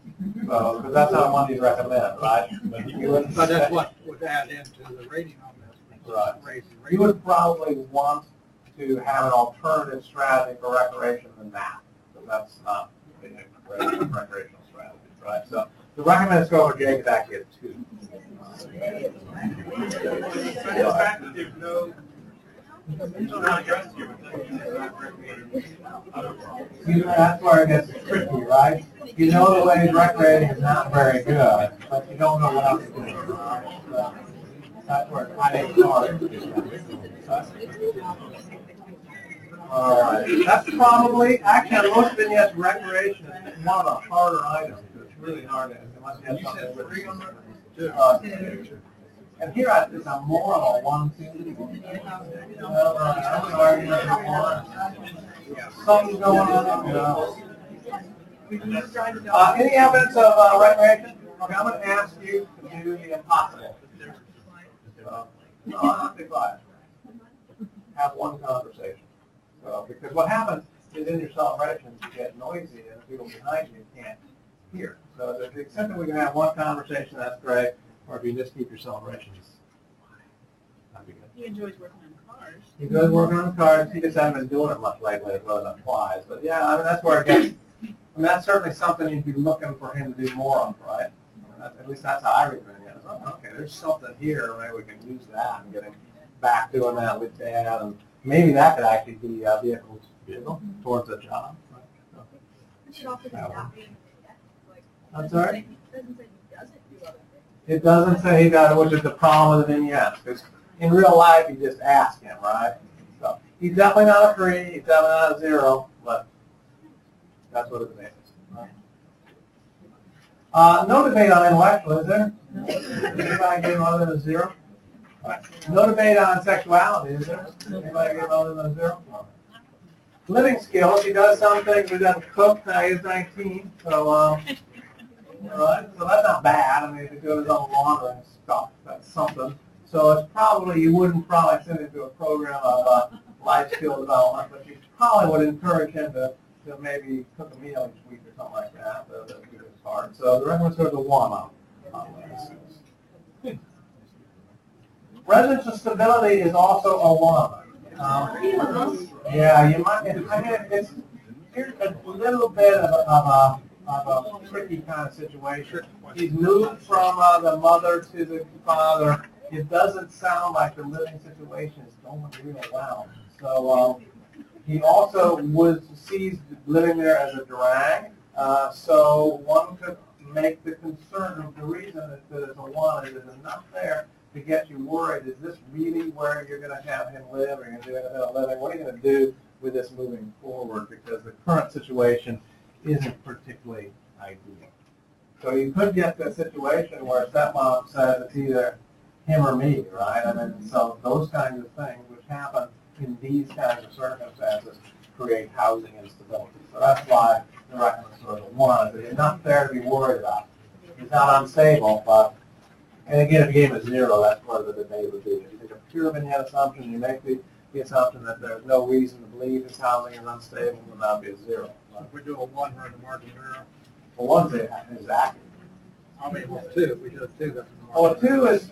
Speaker 1: So, because that's not one you'd recommend, right? But you would-
Speaker 7: But that's what would add into the rating on this.
Speaker 1: Right.
Speaker 7: Raising
Speaker 1: You
Speaker 7: rating.
Speaker 1: would probably want to have an alternative strategy for recreation than that, because that's not a great recreational strategy, right? So the recommended score for Jake is actually a two.
Speaker 4: Here,
Speaker 1: See, that's where it gets tricky, right? You know the way recreating is not very good, but you don't know what else to do. So That's where it's kind of hard. All right, that's probably, actually, on most vignettes, recreation is one of the harder items. It's really hard, unless you have
Speaker 7: You
Speaker 1: something. Uh, And here I, it's a more of a one, uh, I'm. Something's going on, you know. Uh, any evidence of uh, recreation? Okay, I'm gonna ask you to do the impossible. Uh, No, not be quiet. Have one conversation. So, because what happens is in your celebrations, you get noisy and the people behind you can't hear. So to the extent that we can have one conversation, that's great, or if you just keep your celebrations. That'd be good.
Speaker 6: He enjoys working on cars.
Speaker 1: He does work on cars, he just hasn't been doing it much lately, it really applies, but yeah, I mean, that's where it gets, I mean, that's certainly something you'd be looking for him to do more of, right? I mean, that's- At least that's how I read it, yeah, it's, oh, okay, there's something here, maybe we can use that and get him back doing that with dad, and maybe that could actually be uh, a vehicle vehicle towards a job. I'm sorry? It doesn't say he does, which is the problem with the vignettes, because in real life, you just ask him, right? So, he's definitely not a three, he's definitely not a zero, but that's what it is. Uh, no debate on intellectual, is there? Anybody give him other than a zero? No debate on sexuality, is there? Anybody give him other than a zero? Living skills, he does some things, he doesn't cook, now he's nineteen, so, um, so that's not bad. I mean, if does his own laundry and stuff, that's something. So it's probably, you wouldn't probably send him to a program of uh, life skill development, but you probably would encourage him to, to maybe cook a meal each week or something like that, to, to do his part. So the score is a one on, on. Residential stability is also a one. Um, yeah, you might, I mean, it's, here's a little bit of of a, of a tricky kind of situation. He's moved from uh, the mother to the father. It doesn't sound like the living situation is going real well. So um, he also was sees living there as a drag. Uh, so one could make the concern of the reason that there's a one is enough there to get you worried. Is this really where you're going to have him live? Or you're going to do independent living? What are you going to do with this moving forward? Because the current situation isn't particularly ideal. So you could get to a situation where stepmom says it's either him or me, right? I mean, so those kinds of things which happen in these kinds of circumstances create housing instability. So that's why the recommended sort of one that he's not there to be worried about. It's not unstable, but, and again, if you gave a zero, that's where the debate would be. If you take a pure vignette assumption, you make the, the assumption that there's no reason to believe his housing is unstable, would be a zero.
Speaker 7: If we do a one, we're in the margin zero.
Speaker 1: For one thing, is accurate.
Speaker 7: I mean, well, two, if we do a two, that's. in the
Speaker 1: Oh, a
Speaker 7: margin
Speaker 1: two is,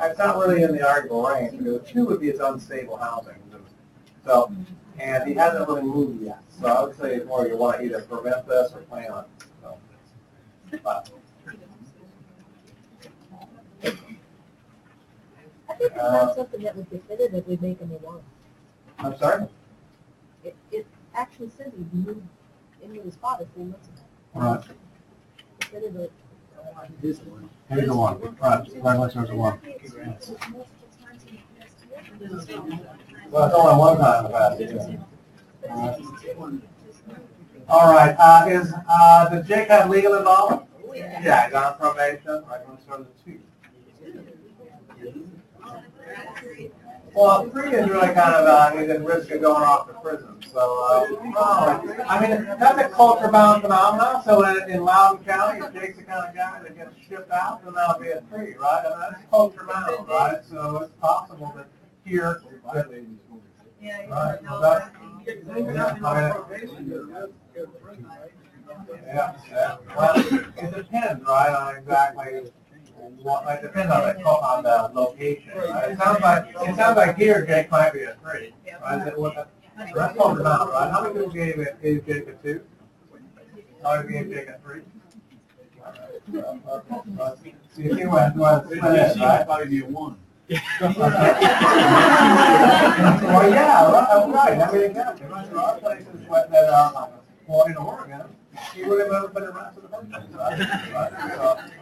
Speaker 1: it's not really in the arguable range, because two would be its unstable housing. So, and he hasn't really moved yet, so I would say it's more you want to either prevent this or plan on it, so. But,
Speaker 8: I think it's not something that would definitively make him a one.
Speaker 1: I'm sorry?
Speaker 8: It, it actually says he moved into his father three months ago.
Speaker 1: Right. Here's the one, right, congratulations, there's a one. Well, it's only one time in the past, yeah. All right, uh, is, uh, does Jake have legal involvement?
Speaker 3: Oh, yeah.
Speaker 1: He's on probation, right, let's start with two. Well, three is really kind of, uh, he's at risk of going off to prison, so, uh, well, I mean, that's a culture bound phenomenon, so in, in Loudoun County, if Jake's the kind of guy that gets shipped out, then that'll be a three, right? And that's culture bound, right? So it's possible that here,
Speaker 3: Yeah,
Speaker 1: Right,
Speaker 3: know,
Speaker 1: that's- Yeah, yeah. Well, it depends, right, on exactly what, it depends on the, co- on the location, right? It sounds like, it sounds like here Jake might be a three, right? Is what the- That's all about, right? How many people gave it, gave Jake a two? How many gave Jake a three? So you see what, what right?
Speaker 7: Probably be a one.
Speaker 1: Well, yeah, right, right, I mean, exactly, there are places where- that are, like, well, in Oregon, you wouldn't have put it around to the first place, right? Right,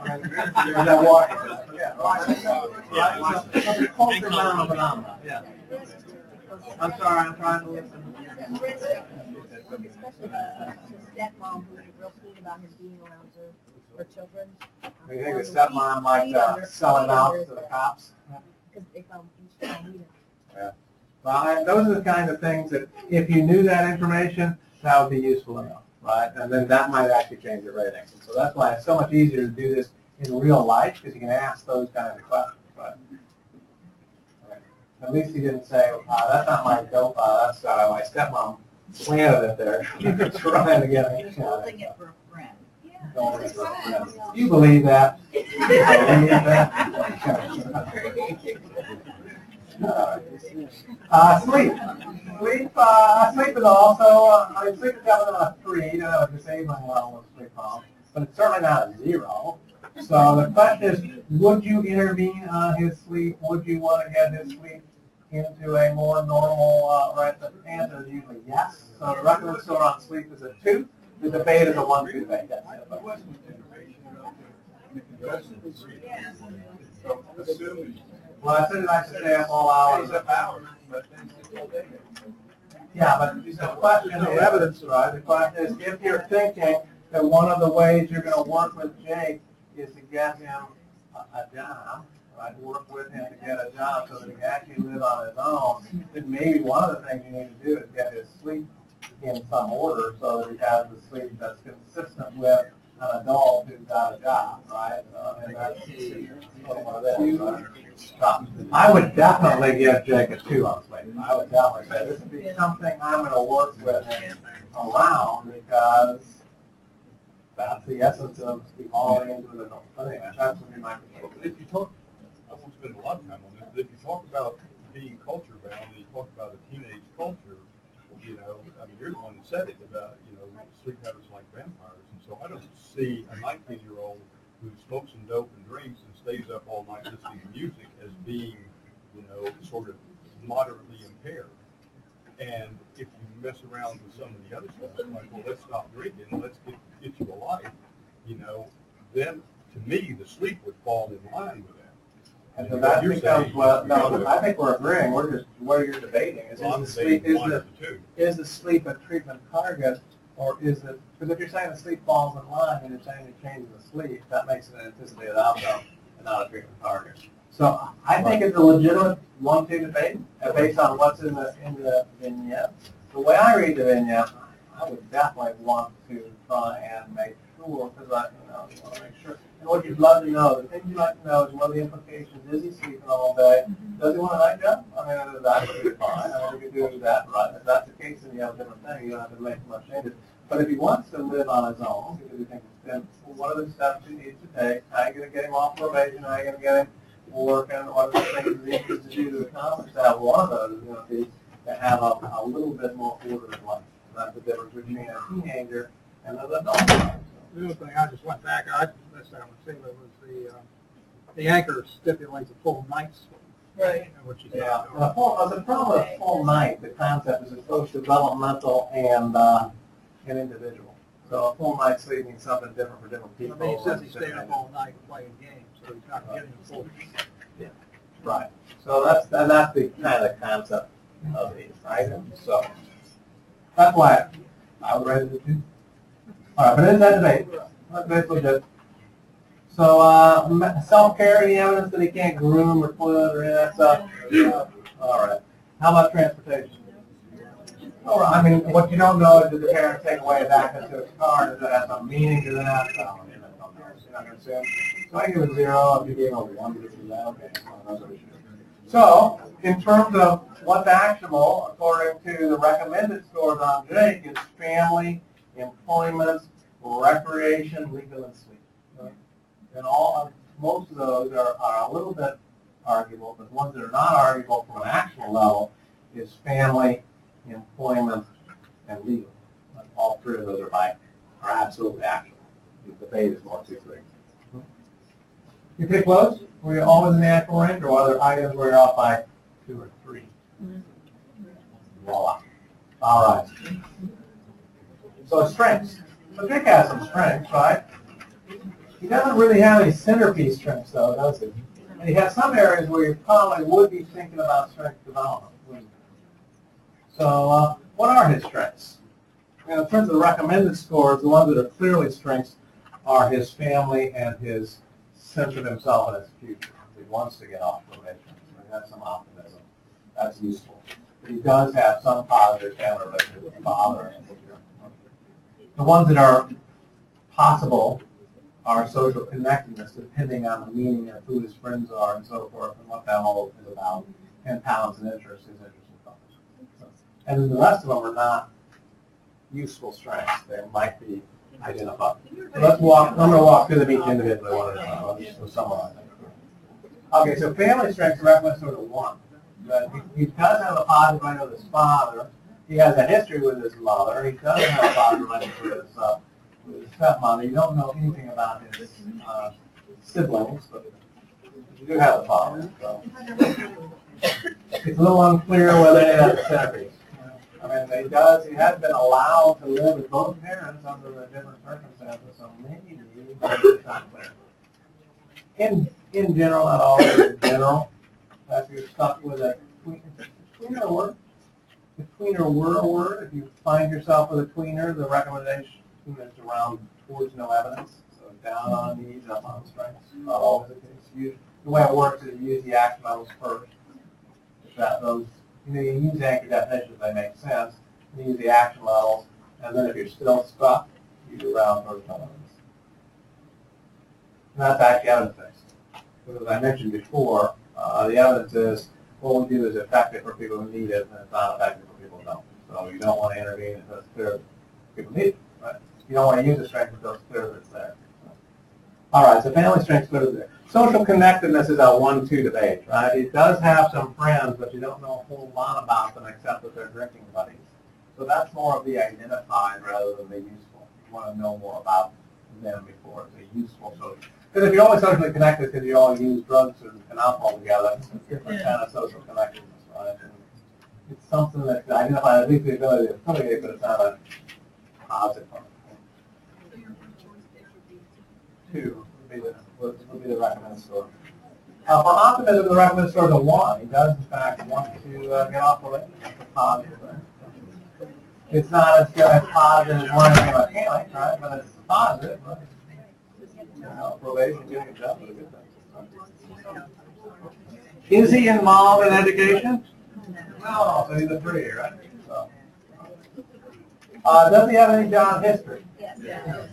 Speaker 1: I mean, or that water, yeah, right, so, right, so, so the culture bound phenomenon, yeah. I'm sorry, I'm trying to listen.
Speaker 8: Especially the the stepmom who's real sweet about him being around her, her children.
Speaker 1: Do you think the stepmom might, uh, sell it out to the cops?
Speaker 8: Because they found each time,
Speaker 1: Well, I- those are the kind of things that, if you knew that information, that would be useful enough, right? And then that might actually change your rating. So that's why it's so much easier to do this in real life, because you can ask those kinds of questions, right? Right. At least he didn't say, uh, that's not my dope, uh, that's, uh, my stepmom planted it there, [laughs] trying to get me.
Speaker 3: holding it for a friend.
Speaker 1: Don't worry about it. You believe that? [laughs] You believe that? [laughs] Uh, sleep. Sleep, uh, sleep is also, uh, I mean, sleep is definitely a three, you know, disabling level of sleep problem, but it's certainly not a zero. So the question is, would you intervene on his sleep? Would you want to get his sleep into a more normal, uh, right? The answer is usually yes. So the record score on sleep is a two. The debate is a one-two debate. Yes.
Speaker 7: There wasn't information about the investments. So assuming.
Speaker 1: Well, I said I should stay up all hours.
Speaker 7: Up but then it's.
Speaker 1: Yeah, but the question, the evidence, right, the question is, if you're thinking that one of the ways you're gonna work with Jake is to get him a, a job, right, work with him to get a job so that he can actually live on his own, then maybe one of the things you need to do is get his sleep in some order so that he has the sleep that's consistent with an adult who's got a job, right? Uh, and that's is, I would definitely give Jake a two on sleep. I would definitely say this would be something I'm gonna work with him around because that's the essence of the falling into the adult. Anyway, that's what we might
Speaker 7: Well, If you talk, I won't spend a lot of time on this, but if you talk about being culture bound, and you talk about a teenage culture, you know, I mean, you're the one that said it about, you know, sleep habits like vampires, and so I don't see a nineteen-year-old who smokes and dope and drinks and stays up all night listening to music as being, you know, sort of moderately impaired. And if you mess around with some of the other stuff, like, well, let's stop drinking, let's get, get you a life, you know, then, to me, the sleep would fall in line with that.
Speaker 1: And so that
Speaker 7: You're
Speaker 1: becomes,
Speaker 7: saying-
Speaker 1: well, no, I think we're agreeing, we're just, what you're debating is,
Speaker 7: I'm
Speaker 1: is the sleep, is
Speaker 7: one
Speaker 1: the,
Speaker 7: of the two.
Speaker 1: is the sleep a treatment target, or is it, because if you're saying the sleep falls in line, and you're saying changes the sleep, that makes it an anticipated outcome, and not a treatment target. So I think it's a legitimate one-two debate, uh, based on what's in the, in the vignette. The way I read the vignette, I would definitely want to try and make sure, because I, you uh, know, you want to make sure. And what you'd love to know, the thing you'd like to know is what are the implications, is he sleeping all day? Mm-hmm. Does he want a night job? I mean, that would be fine, I mean, we could do that, right? If that's the case, then you have a different thing, you don't have to make much changes. But if he wants to live on his own, because he thinks it's then, well, what are the steps he needs to take? How are you gonna get him off probation? How are you gonna get him work and what are the things he needs to do to accomplish that. One of those is going to be to have a, a little bit more order in life. That's the difference between a teenager and an adult.
Speaker 4: The other thing, I just went back, I, that's how I was was the, uh, the anchor stipulates a full night's,
Speaker 3: Right.
Speaker 4: which is.
Speaker 1: Yeah, and a full, uh, the problem with full night, the concept is it's both developmental and, uh, and individual. So a full night's sleep means something different for different
Speaker 4: I
Speaker 1: people.
Speaker 4: mean, he says he stayed up all night playing games, so he's not getting a full.
Speaker 1: Right, so that's, and that's the kind of concept of these, right? So, that's why I was ready to do. All right, but in that debate, that's basically good. So, uh, self-care, any evidence that he can't groom or toilet or any of that stuff? Uh, All right, how about transportation? All right, I mean, what you don't know is did the parent take away his access to his car, does that have some meaning to that? No, you know. So I give it zero, if you it a one, give it that, okay. it's. So, in terms of what's actionable, according to the recommended scores on Jake, is family, employment, recreation, legal, and sleep. Right? And all, of, most of those are, are a little bit arguable, but the ones that are not arguable from an actual level is family, employment, and legal. All three of those are by, are absolutely actual. The debate is more two, three. You pretty close? Were you always in the actual range, or are there items where you're off by two or three? Mm-hmm. Voila. All right. So strengths. So Dick has some strengths, right? He doesn't really have any centerpiece strengths, though, does he? And he has some areas where you probably would be thinking about strength development. you? So, uh, what are his strengths? Now, in terms of the recommended scores, the ones that are clearly strengths are his family and his sense of himself and his future. He wants to get off probation. So he has some optimism. That's useful. But he does have some positive family relationship with his father and. The ones that are possible are social connectedness, depending on the meaning of who his friends are and so forth, and what that all is about, and talents and interests, his interests and focus. And then the rest of them are not useful strengths. They might be identified. So let's walk, I'm gonna walk through them each individually, one at a time, I'll just summarize. Okay, so family strengths represent sort of one. But he, he does have a positive relationship with his father, he has a history with his mother, he doesn't have a positive relationship with his, uh, with his stepmother, you don't know anything about his, uh, siblings, but you do have a father, so. It's a little unclear whether they have a centerpiece. I mean, he does, he has been allowed to live with both parents under the different circumstances, so maybe it's not clear. In, in general, not always in general, if you're stuck with a tween, is If tweener were a word, if you find yourself with a tweener, the recommendation is around towards no evidence, so down on knees, up on strengths, not always the case. You, the way it works is you use the action levels first. That, those, you know, you use anchor definitions, they make sense, you use the action levels, and then if you're still stuck, you do round no evidence. And that's actually evidence-based. Because as I mentioned before, uh, the evidence is what we do is effective for people who need it, and it's not effective for people who don't. So you don't want to intervene until it's clear people need it, right? You don't want to use the strength until it's clear that there. All right, so family strength's clear there. Social connectedness is a one-two debate, right? It does have some friends, but you don't know a whole lot about them except that they're drinking buddies. So that's more of the identified rather than the useful. You want to know more about them before it's a useful social. Because if you're only socially connected because you all use drugs and, and alcohol together, it's a different kind of social connectedness, right? And it's something that identifies at least the ability to affiliate, but it's not a positive one. Two would be the, would, would be the recommended score. Uh, for optimism, the recommended score is a one. He does in fact want to uh, get off of it. That's a positive. Right? It's not as, as positive as one like right? But it's positive, right? You know, probation, getting a is a good thing. Is he involved in education? No, so he's a three, right? So. Uh, does he have any job history?
Speaker 8: Yes.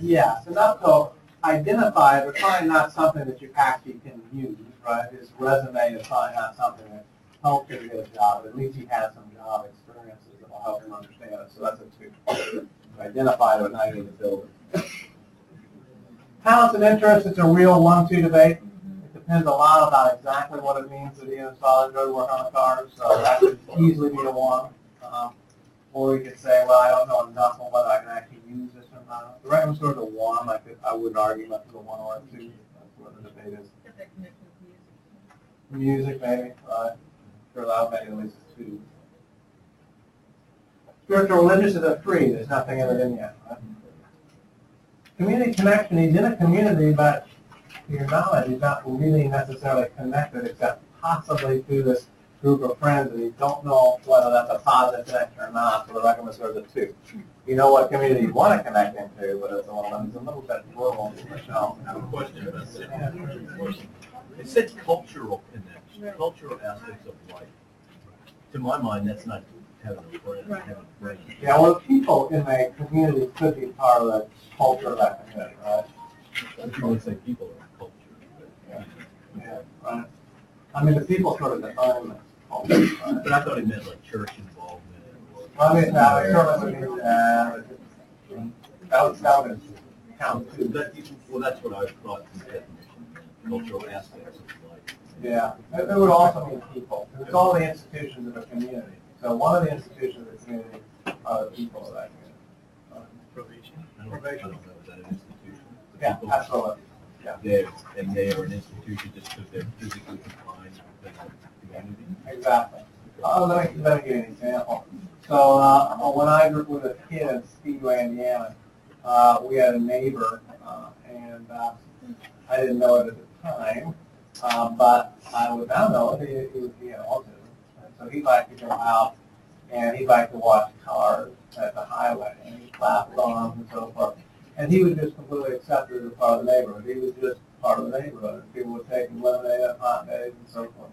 Speaker 1: Yes, enough to identify, but probably not something that you actually can use, right? His resume is probably not something that helps him get a job. At least he has some job experiences that will help him understand it, so that's a two. Identify, but not even to build it. Talents and interests, it's a real one-two debate. It depends a lot about exactly what it means to be an installer, go to work on the cars, so that could easily be a one. Um, Or you could say, well, I don't know enough on whether I can actually use this or not. The recommend sort of a one, I could, I wouldn't argue much of a one or a two, that's where the debate is.
Speaker 3: That with music.
Speaker 1: Maybe, right? Sure, that'll make it at least a two. Spiritual religious is a three, there's nothing in it in yet. right? Community connection, he's in a community, but to your knowledge, is not really necessarily connected except possibly through this group of friends, and you don't know whether that's a positive connection or not, so the recommend sort of a two. You know what community you want to connect into, but it's a little, it's a little bit rural, Michelle.
Speaker 9: I have a question about that. It said cultural connection, cultural aspects of life. To my mind, that's not having a friend, having a.
Speaker 1: Yeah, well, people in a community could be part of the culture of that community, right?
Speaker 9: If you want to say people are culture.
Speaker 1: Yeah, right. I mean, the people sort of define the culture, right?
Speaker 9: But I thought it meant like church involvement or.
Speaker 1: Well, I mean, that would certainly would be, uh, that would, that would count too.
Speaker 9: That, well, that's what I thought from the definition, cultural aspects of life.
Speaker 1: Yeah, it it would also mean people, it's all the institutions of a community. So one of the institutions of the community are the people of that community.
Speaker 4: Probation.
Speaker 9: I don't, I don't know, is that an institution? The
Speaker 1: Yeah,
Speaker 9: people-
Speaker 1: absolutely.
Speaker 9: They're, and they are an institution just because they're physically confined within the community.
Speaker 1: Exactly. Uh, let me, let me give you an example. So, uh, when I grew was a kid in Speedway, Indiana, uh, we had a neighbor, uh, and, uh, I didn't know it at the time, uh, but I would now know it, he, he was, he had autism. And so he liked to go out, and he liked to watch cars at the highway, and he clapped arms and so forth. And he was just completely accepted as part of the neighborhood. He was just part of the neighborhood. People would take him lemonade on hot days and so forth.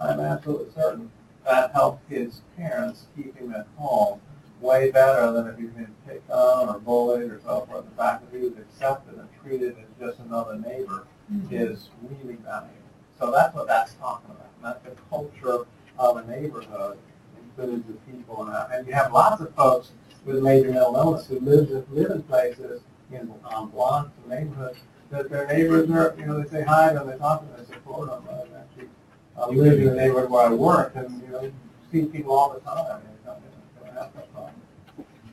Speaker 1: I'm absolutely certain that helped his parents keep him at home way better than if he'd been picked on or bullied or so forth. The fact that he was accepted and treated as just another neighbor mm-hmm. is really valuable. So that's what that's talking about. That's the culture of a neighborhood includes the people. And, and you have lots of folks with major mental illness who live, live in places in um, blocks and neighborhoods that their neighbors are, you know, they say hi to them, they talk to them, they support them. I actually uh, live in the neighborhood where I work and, you know, see people all the time. and it's not- it's not that problem.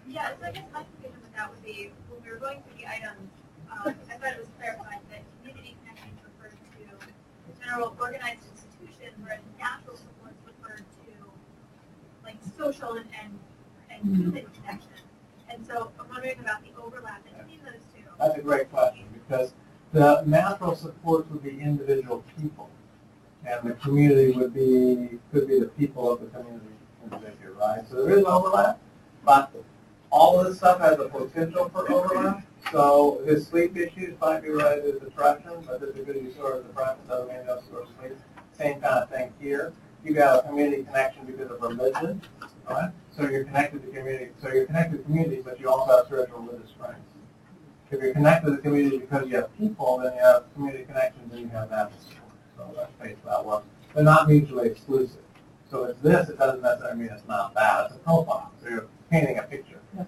Speaker 10: Yeah, so I guess my conclusion with that would be, when we were going through the items, um, I thought it was clarified that community connections referred to general organized institutions, whereas natural supports referred to like social and, and, and human connection. And so I'm wondering about the overlap between those two.
Speaker 1: That's a great question, because the natural supports would be individual people, and the community would be, could be the people of the community individual, right? So there is overlap, but all of this stuff has a potential for overlap. So his sleep issues might be related to depression, but there's a good sort of depressed doesn't mean that's sort of sleep. Same kind of thing here. You've got a community connection because of religion, right? So you're connected to community, so you're connected to community, but you also have spiritual religious friends. If you're connected to the community because you have people, then you have community connections and you have that. So that's how it works. They're not mutually exclusive. So it's this, it doesn't necessarily mean it's not that. It's a profile. So you're painting a picture.
Speaker 8: part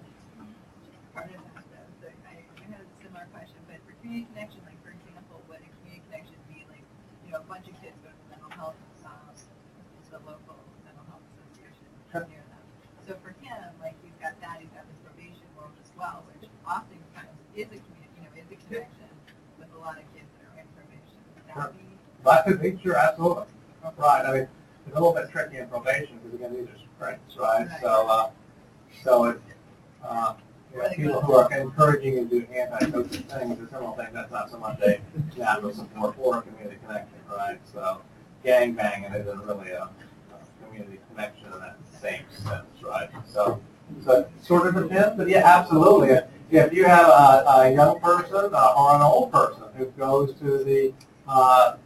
Speaker 8: of that, though, so I, I had a similar question, but for community connection, like, for example, would a community connection be like, you know, a bunch of kids go to the mental health, um, it's the local mental health association
Speaker 1: Sure.
Speaker 8: near them. So for him, like, he's got that, he's got this probation world as well, which often kind of is a community, you know, is a connection with a lot of kids that are in probation. Would
Speaker 1: Sure.
Speaker 8: that be?
Speaker 1: Could be true, absolutely. Right, I mean, it's a little bit tricky in probation because again, these are sprints, right? So, uh, so it, uh, you know, people who are encouraging you to do anti-social things or similar things, that's not so much a natural support or a community connection, right? So gang banging isn't really a, a community connection in that same sense, right? So, so it sort of depends, but yeah, absolutely. If- you have a, a young person uh, or an old person who goes to the, uh,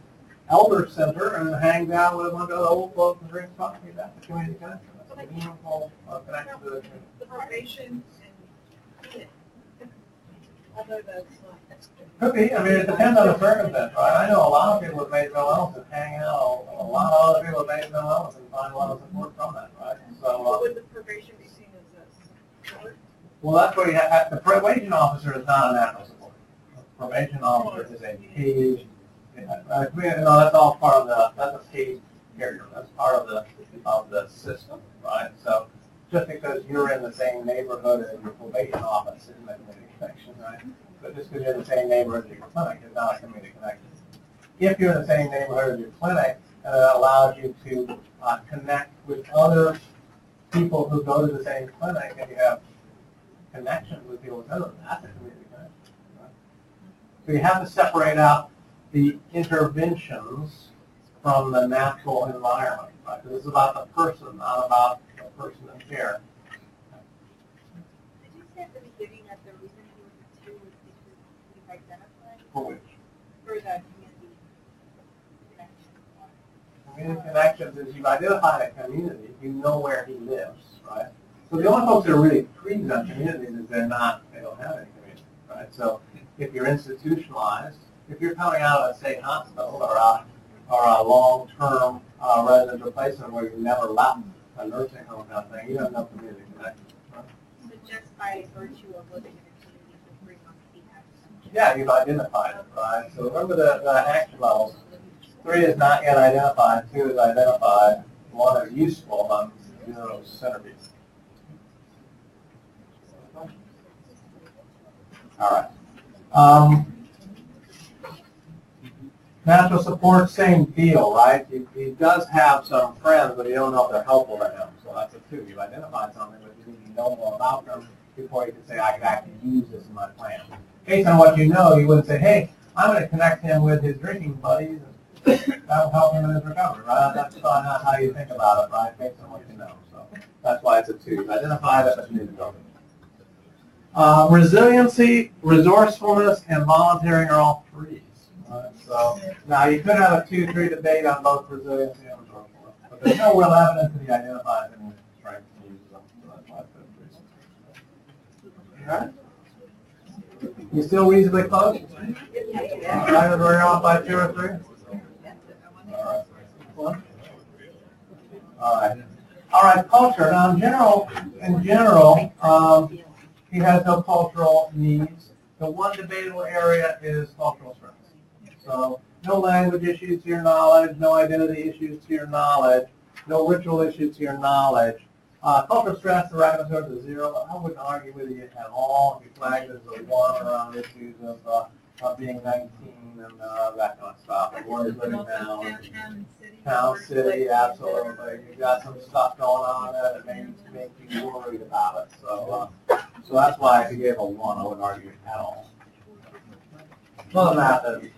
Speaker 1: elder center and hangs out with bunch of old folks and drinks coffee, that's a community connection. That's a meaningful uh, connection to the community.
Speaker 3: The probation and.
Speaker 1: Could be, I mean, it depends on the circumstance, right? I know a lot of people with major mental illness that hang out, a lot of other people with major mental illness and find a lot of support from that, right? So,
Speaker 3: What
Speaker 1: uh,
Speaker 3: would the probation be seen as a support?
Speaker 1: well, that's where you have, the probation officer is not a natural support. The Probation officer is a paid Yeah, uh, we- you know, that's all part of the, that's a paid carrier, that's part of the, of the system, right? So just because you're in the same neighborhood as your probation office isn't community connection, right? But just because you're in the same neighborhood as your clinic is not a community connection. If you're in the same neighborhood as your clinic, and it allows you to uh, connect with other people who go to the same clinic and you have connections with people with others, that's a community connection. right? So you have to separate out the interventions from the natural environment. Right? This is about the person, not about the person in care.
Speaker 10: Did you say at the beginning that the reason he was a two was because he
Speaker 1: For which?
Speaker 10: for the community connection?
Speaker 1: Community connections is you've identified a community, you know where he lives, right? So the only folks that are really treated on communities is they're not, they don't have any community, right? So if you're institutionalized, if you're coming out of a state hospital or a, or a long-term uh, residential placement where you've never left a nursing home kind of thing, you don't have no community connection. right?
Speaker 10: So just by virtue of living in a community for three months, he has some.
Speaker 1: Yeah, you've identified it, right? So remember the, the action levels. Three is not yet identified, two is identified, one is useful, and zero centerpiece. All right. Um, natural support, same deal, right? He, he does have some friends, but you don't know if they're helpful to him, so that's a two. You've identified something, but you need to know more about them before you can say, I can actually use this in my plan. Based on what you know, you wouldn't say, hey, I'm going to connect him with his drinking buddies, and that'll help him in his recovery, right? That's not how you think about it, right, based on what you know. So that's why it's a two. Identified you need to build it. Uh, resiliency, resourcefulness, and volunteering are all threes. right? So now you could have a two-three debate on both resiliency and resourcefulness, but there's no real evidence that he identifies any strengths and uses them. So that's three. All right. You still reasonably close? Off by two or three? All right. All right. All right, culture. Now, in general, in general, um, he has no cultural needs. The one debatable area is cultural strengths. So, no language issues to your knowledge, no identity issues to your knowledge, no ritual issues to your knowledge. Uh, cultural stress, the recommend score is a zero. I wouldn't argue with you at all if you flagged as a one around issues of, uh, of being 19 and uh, that kind of stuff. And where he's living now. and- Town, city, absolutely. You've got some stuff going on that may make you worried about it. So, uh, so that's why if you gave a one, I wouldn't argue at all. Than that.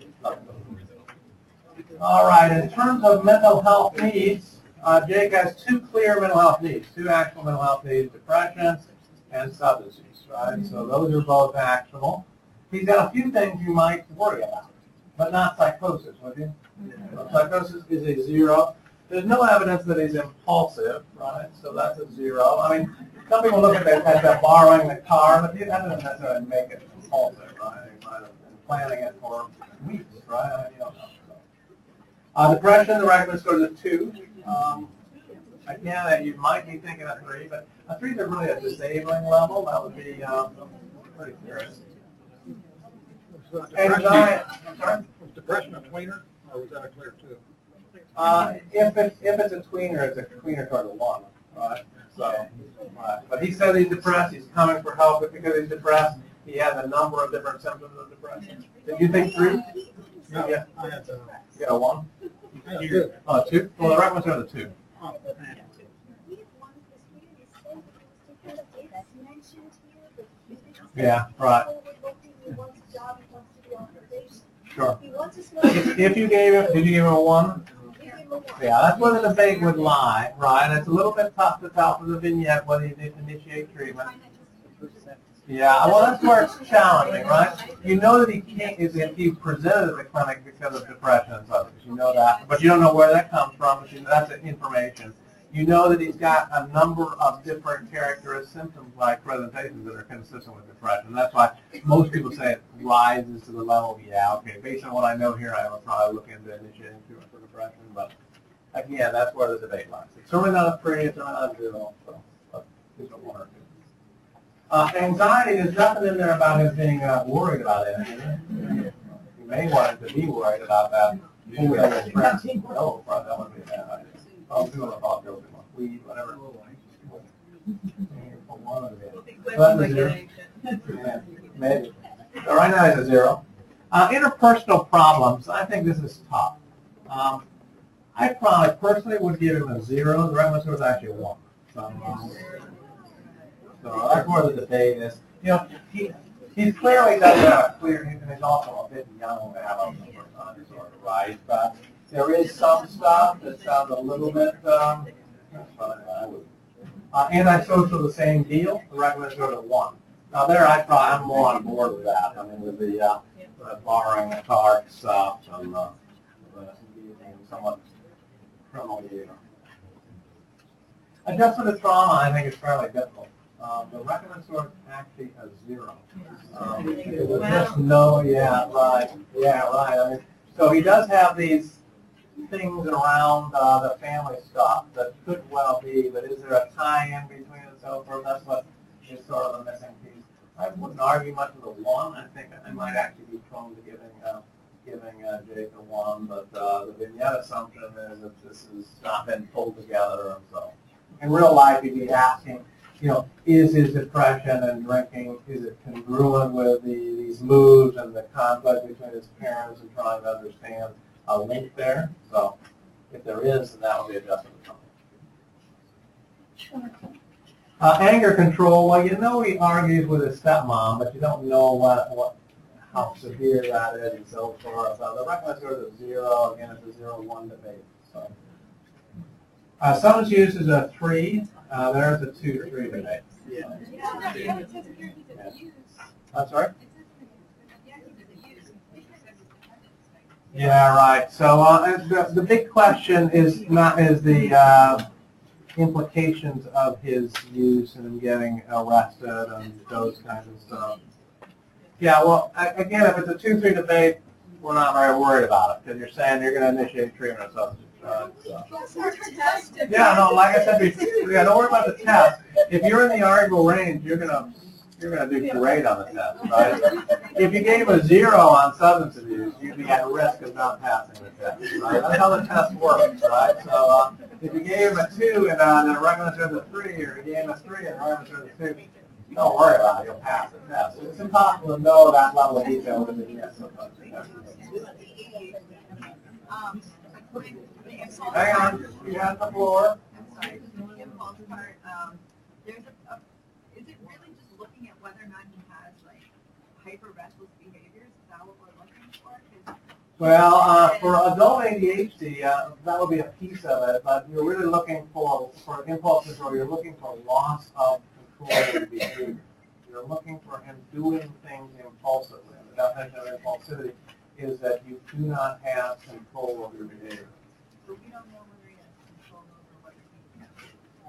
Speaker 1: All right, in terms of mental health needs, uh, Jake has two clear mental health needs, two actual mental health needs, depression and substance use, right? So those are both actionable. He's got a few things you might worry about, but not psychosis, would you? Psychosis is a zero. There's no evidence that he's impulsive, right? So that's a zero. I mean, some people look at that, as that borrowing the car, but that doesn't necessarily make it impulsive, right? He might have been planning it for weeks, right? I mean, you don't know. So. Uh, depression, the recommend score is a two. Um, again, uh, you might be thinking a three, but a three is really a disabling level. That would be um, pretty serious.
Speaker 4: Was depression-
Speaker 1: Anxiety, I'm sorry?
Speaker 4: Was depression a tweener, or was that a clear two?
Speaker 1: Uh, if it's, if it's a tweener, it's a tweener toward a one, right? So, uh, but he said he's depressed, he's coming for help, but because he's depressed, he has a number of different symptoms of depression. Did you think three?
Speaker 4: No,
Speaker 1: Yeah.
Speaker 4: I had, uh,
Speaker 1: You got a one?
Speaker 4: Two.
Speaker 1: Oh, uh, two? Well, the recommend's are the two.
Speaker 10: Here,
Speaker 1: Yeah, right, sure. If you gave him, did you give him a one? Yeah, that's where the debate would lie, right? It's a little bit tough to tell from the vignette whether you did initiate treatment. Yeah, well, that's where it's challenging, right? You know that he can't, if he presented at the clinic because of depression and substance, you know that, but you don't know where that comes from, but you know that's information. You know that he's got a number of different characteristics, symptoms like presentations that are consistent with depression. That's why most people say it rises to the level, yeah, okay, based on what I know here, I would probably look into initiating treatment for depression, but again, that's where the debate lies. It's certainly not a three, it's not a zero, so, but it's a one or two. Uh, anxiety, there's nothing in there about him being uh, worried about anything. He may want to be worried about that. Who would have friends? No, that wouldn't be a bad idea. I'll do it, I'll go with weed, whatever. But the zero. Yeah, Maybe. So right now it's a zero. Uh, interpersonal problems, I think this is tough. Um, I probably personally would give him a zero, the regular score is actually a one. So, um, so that's where the debate. You know, he, he clearly doesn't a clear, and he's also a bit young to have a personality disorder, right? But there is some stuff that sounds a little bit, um. Uh, antisocial, the same deal, the score is a one. Now there, I probably, I'm more on board with that, I mean, with the, uh, uh, borrowing a car stuff and, uh, somewhat criminal behavior. Adjustment to trauma, I think is fairly difficult. Um, the recommend score is actually a zero. Um, was just no, yeah, right, yeah, right, I mean, so he does have these things around, uh, the family stuff that could well be, but is there a tie-in between and so forth? That's what is sort of the missing piece. I wouldn't argue much with a one. I think I might actually be prone to giving, uh, giving, uh, Jake a one, but, uh, the vignette assumption is that this has not been pulled together and so. In real life, you'd be asking, you know, is his depression and drinking, is it congruent with the, these moves and the conflict between his parents and trying to understand a link there? So if there is, then that would be to trauma. Uh, anger control, well, you know he argues with his stepmom, but you don't know what, what, how severe that is and so forth. So the recommended score is a zero, again, it's a zero-one debate, so. Uh, substance use is a three, uh, there's a two-three debate.
Speaker 10: Yeah, yeah, it says here he's abused.
Speaker 1: I'm sorry?
Speaker 10: Yeah, he's abused. It says his dependence.
Speaker 1: Yeah, right. So uh, the, the big question is not is the uh, implications of his use and him getting arrested and those kinds of stuff. Yeah, well, again, if it's a two-three debate, we're not very worried about it because you're saying you're going to initiate treatment of substance. Uh. Yeah, no, like I said before, yeah, don't worry about the test. If you're in the arguable range, you're gonna, you're gonna do great on the test, right? If you gave a zero on substance abuse, you'd be at risk of not passing the test, right? That's how the test works, right? So, uh, if you gave a two and, uh, regular says a three, or you gave a three and regular says a two, don't worry about it, you'll pass the test. It's impossible to know that level of detail with the test sometimes.
Speaker 8: According to the impulse
Speaker 1: Hang
Speaker 8: part-
Speaker 1: on, you have the floor.
Speaker 8: I'm sorry, the impulse part, um, there's a, a, is it really just looking at whether or not he has like hyper restless behaviors? Is that what we're looking for? 'Cause
Speaker 1: Well, uh, for adult ADHD, uh, that would be a piece of it, but you're really looking for, for impulse control, you're looking for loss of control of behavior. You're looking for him doing things impulsively. The definition of impulsivity is that you do not have control of your behavior.
Speaker 8: But we don't know whether he has control over whether he can.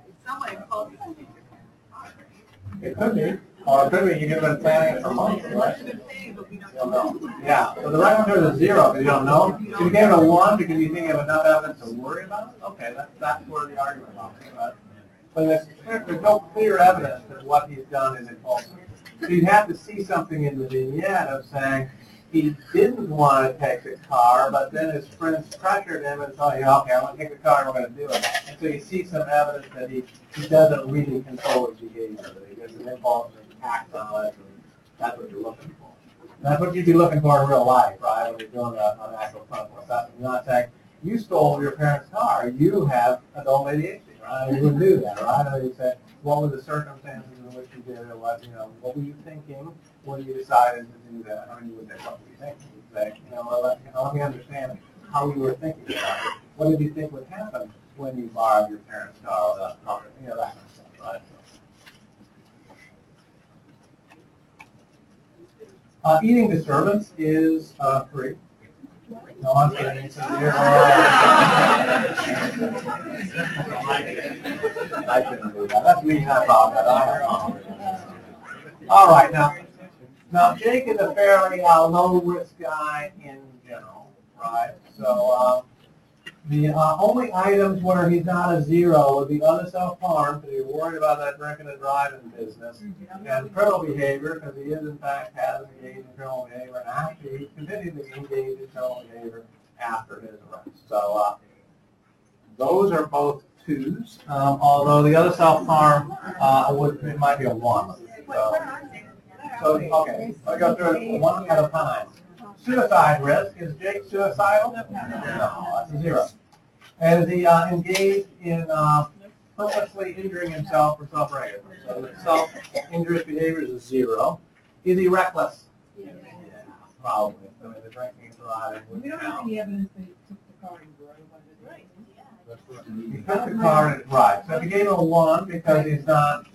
Speaker 8: It's somewhat impulsive. to do different,
Speaker 1: It could be, or it could be you've been planning it for months, right?
Speaker 8: That's a good thing, but we don't
Speaker 1: You'll
Speaker 8: know.
Speaker 1: know. Yeah, so the right answer is zero, because you don't know. If you gave it a one, because you think you have enough evidence to worry about it, okay, that's, that's where the argument lies, right? But there's, there's no clear evidence that what he's done is impulsive. So you'd have to see something in the vignette of saying, he didn't want to take the car, but then his friends pressured him and told you, okay, I'm going to take the car and we're going to do it. And so you see some evidence that he, he doesn't really control his behavior, that he an impulse and acts on it, and that's what you're looking for. That's what you'd be looking for in real life, right, when you're doing a, an actual clinical assessment. You're not saying, you stole your parents' car, you have adult ADHD, right? You wouldn't do that, right? Or you say, what were the circumstances in which you did it, what, you know, what were you thinking when you decided to do that? Would say, what were you thinking? You'd say, you know, let, you know, let me understand how you were thinking about it. What did you think would happen when you borrowed your parents' car, that, or, you know, that kind of stuff, right? Uh, eating disturbance is, uh, free. No, I'm. I shouldn't that. That's me, not I All right, now, now Jake is a fairly, uh, low-risk guy in general, right? So, um, The uh, only items where he's not a zero would be on the self-harm, because you're worried about that drinking and driving business, and criminal behavior, because he is in fact has engaged in criminal behavior, and actually he's continued to engage in criminal behavior after his arrest. So, uh, those are both twos, um, although the other self-harm, uh, would, it might be a one. So, so, okay, I'll go through it one at a time. Suicide risk, is Jake suicidal? No, that's a zero. And is he uh, engaged in uh, purposely injuring himself or self-regulation? So the self-injurious behavior is a zero. Is he reckless? Yeah, Probably. I mean, the drinking and driving would
Speaker 6: We don't have any evidence that he took the car and drove under the.
Speaker 7: Right.
Speaker 1: He took the car and right. So if you gave him a one because he's not,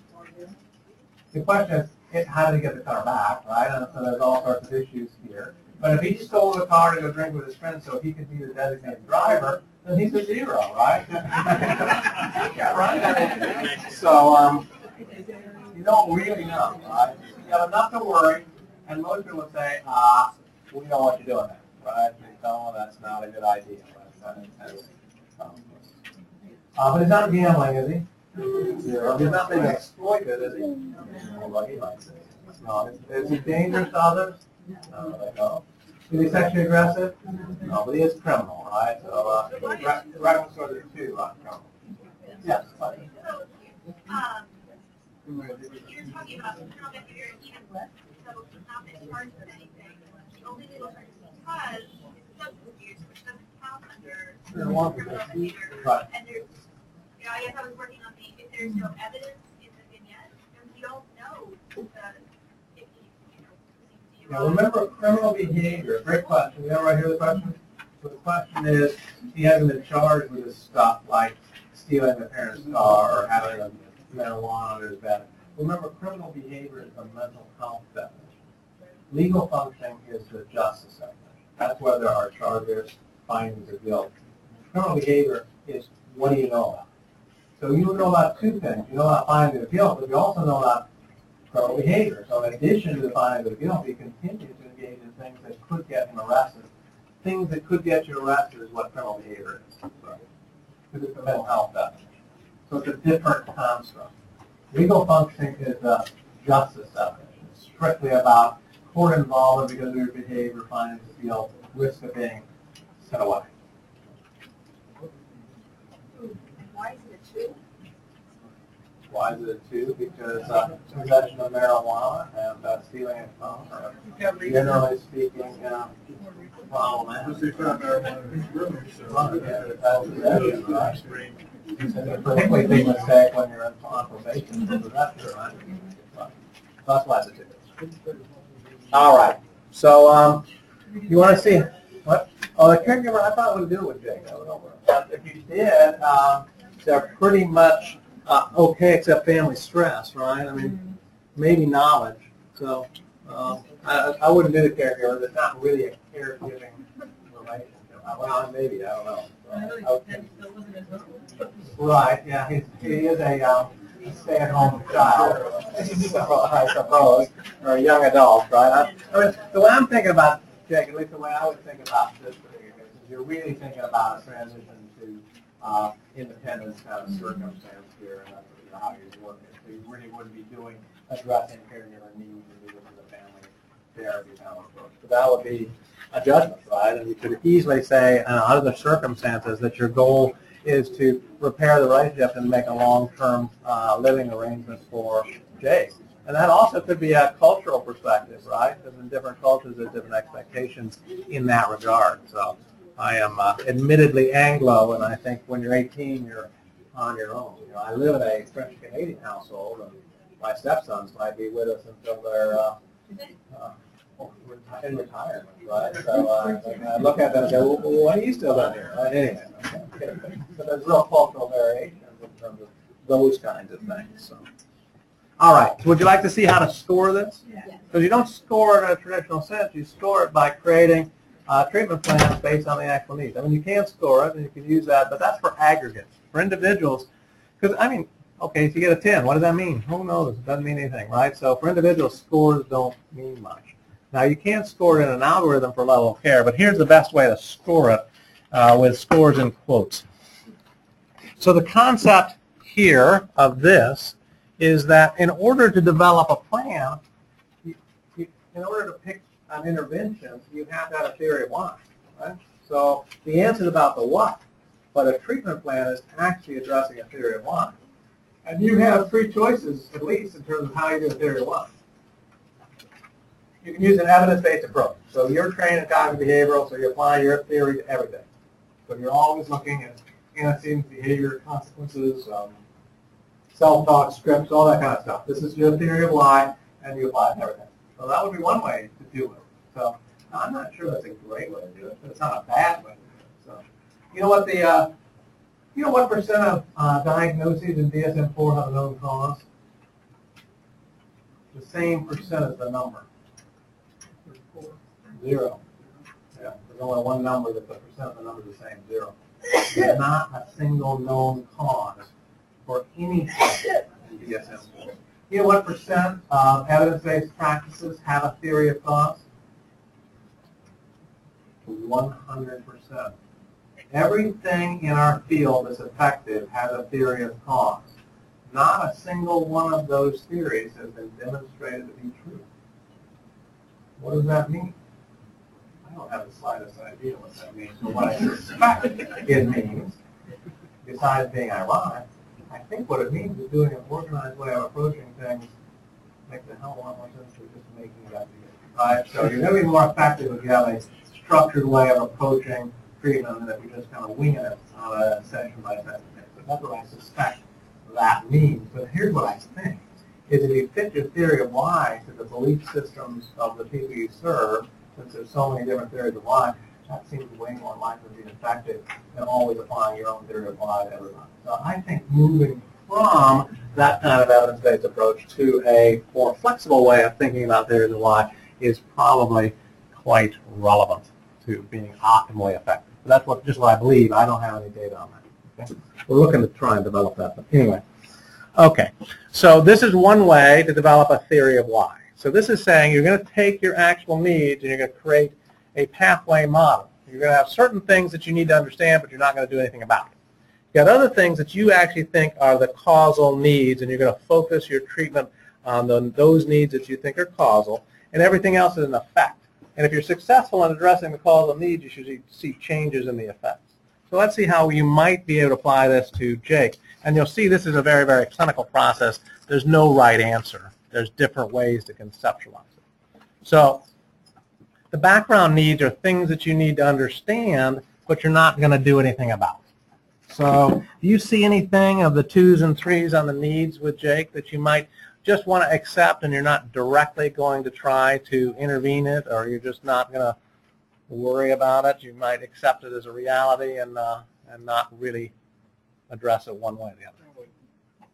Speaker 1: the question is, how did he get the car back, right? And so there's all sorts of issues here. But if he stole the car to go drink with his friends so he could be the designated driver, then he's a zero, right? [laughs] Yeah, right? So, um, you don't really know, right? You have enough to worry, and most people would say, ah, we don't want you're doing there, right? You know, that's not a good idea. Um, Uh, but he's not gambling, is he? Zero. He's not being exploited, is he? Although he might say. No. Is he dangerous to others? No, they don't. Is he sexually aggressive? No, but he is criminal, right? So, uh, right, right sort of two, uh, criminal. Yes, buddy.
Speaker 10: So, um, you're talking about criminal behavior and even less, so he's not been charged with anything. The only legal charge is because it's substance use, which doesn't count under criminal behavior.
Speaker 1: Right.
Speaker 10: And there's, you know, I guess I was working on the, if there's no evidence in the vignette, then we don't know the, if he, you know, seems to
Speaker 1: Now, remember criminal behavior, great question. You ever hear the question? So the question is, he hasn't been charged with this stuff like stealing the parent's car or having a marijuana under his bed. Remember, criminal behavior is a mental health definition. Legal functioning is the justice definition. That's where there are charges, findings of guilt. Criminal behavior is what do you know about? So you know about two things. You know about findings of guilt, but you also know about criminal behavior. So in addition to the finding of the guilt, he continues to engage in things that could get him arrested. Things that could get you arrested is what criminal behavior is. Because it's a mental health definition. So it's a different construct. Legal functioning is a justice definition. It's strictly about court involvement because of your behavior, findings of guilt, risk of being sent away.
Speaker 2: Why is it two?
Speaker 1: Why is it a two? Because uh, possession of marijuana and uh, stealing a phone are generally speaking uh, problematic. It's a particularly big mistake when you're on probation for possession, right? That's why it's a two. All right, so, um, you want to see, what, oh, the caregiver, I thought would do it with Jake. I don't know. But If you did, um, they're pretty much, uh, okay, except family stress, right? I mean, maybe knowledge, so, um, I, I wouldn't do the caregiver, it's not really a caregiving relationship. Uh, Well, maybe, I don't know. Okay. Right, yeah, he is a, um, stay-at-home child, [laughs] I suppose, or a young adult, right? I, I mean, the way I'm thinking about, Jake, at least the way I would think about this is you're really thinking about a transition to, uh, independence kind of circumstance here, and that's you know, how you're doing it. So you really wouldn't be doing, addressing caregiver needs and moving to the family therapy kind of approach. So that would be a judgment, right? And you could easily say, uh, under the circumstances, that your goal is to repair the relationship and make a long-term uh, living arrangement for Jake. And that also could be a cultural perspective, right? Because in different cultures, there's different expectations in that regard. So I am uh, admittedly Anglo, and I think when you're 18, you're on your own. You know, I live in a French-Canadian household, and my stepsons might be with us until they're uh, uh, in retirement, right? So uh, I look at them and go, well, what are you still doing here? Right? Anyway, okay. [laughs] so there's real cultural variations in terms of those kinds of things. So. All right, so would you like to see how to score this? Because you don't score it in a traditional sense. You score it by creating uh, treatment plans based on the actual needs. I mean, you can score it, and you can use that, but that's for aggregates. For individuals, because, I mean, okay, if you get a 10, what does that mean? Who knows? It doesn't mean anything, right? So for individuals, scores don't mean much. Now, you can score it in an algorithm for level of care, but here's the best way to score it. uh, with scores in quotes. So the concept here of this is that in order to develop a plan, in order to pick an interventions, you have to have a theory of why, right? So the ANSA is about the what, but a treatment plan is actually addressing a theory of why. And you have three choices, at least, in terms of how you do a theory of why. You can use an evidence-based approach. So you're trained in cognitive behavioral, so you apply your theory to everything. So you're always looking at antecedent behavior, consequences, um, self-talk, scripts, all that kind of stuff. This is your theory of why, and you apply it to everything. So that would be one way do it. So I'm not sure that's a great way to do it, but it's not a bad way. So you know what the uh, you know what percent of uh, diagnoses in DSM-4 have a known cause? The same percent as the number. Zero. Yeah, there's only one number that the percent of the number is the same, zero. There's not a single known cause for in DSM-4. Know what percent of evidence-based practices have a theory of cause? 100%. Everything in our field that's effective has a theory of cause. Not a single one of those theories has been demonstrated to be true. What does that mean? I don't have the slightest idea what that means, but what I suspect it means, besides being ironic, I think what it means is doing an organized way of approaching things makes a hell of a lot more sense than just making it up. Right? So you're going to be more effective if you have a structured way of approaching treatment than if you're just kind of winging it on a session by session basis. That's what I suspect that means. But here's what I think, is if you fit your theory of why to the belief systems of the people you serve, since there's so many different theories of why, that seems way more likely to be effective than always applying your own theory of why to everyone. So I think moving from that kind of evidence-based approach to a more flexible way of thinking about theories of why is probably quite relevant to being optimally effective. So that's what just what I believe. I don't have any data on that. Okay? We're looking to try and develop that. But anyway, okay. So this is one way to develop a theory of why. So this is saying you're going to take your actual needs and you're going to create a pathway model. You're going to have certain things that you need to understand, but you're not going to do anything about. You've got other things that you actually think are the causal needs, and you're going to focus your treatment on the, those needs that you think are causal, and everything else is an effect. And if you're successful in addressing the causal needs, you should see changes in the effects. So let's see how you might be able to apply this to Jake. And you'll see this is a very, very clinical process. There's no right answer. There's different ways to conceptualize it. So the background needs are things that you need to understand, but you're not going to do anything about. So do you see anything of the twos and threes on the needs with Jake that you might just want to accept and you're not directly going to try to intervene it or you're just not going to worry about it. You might accept it as a reality and, uh, and not really address it one way or the other.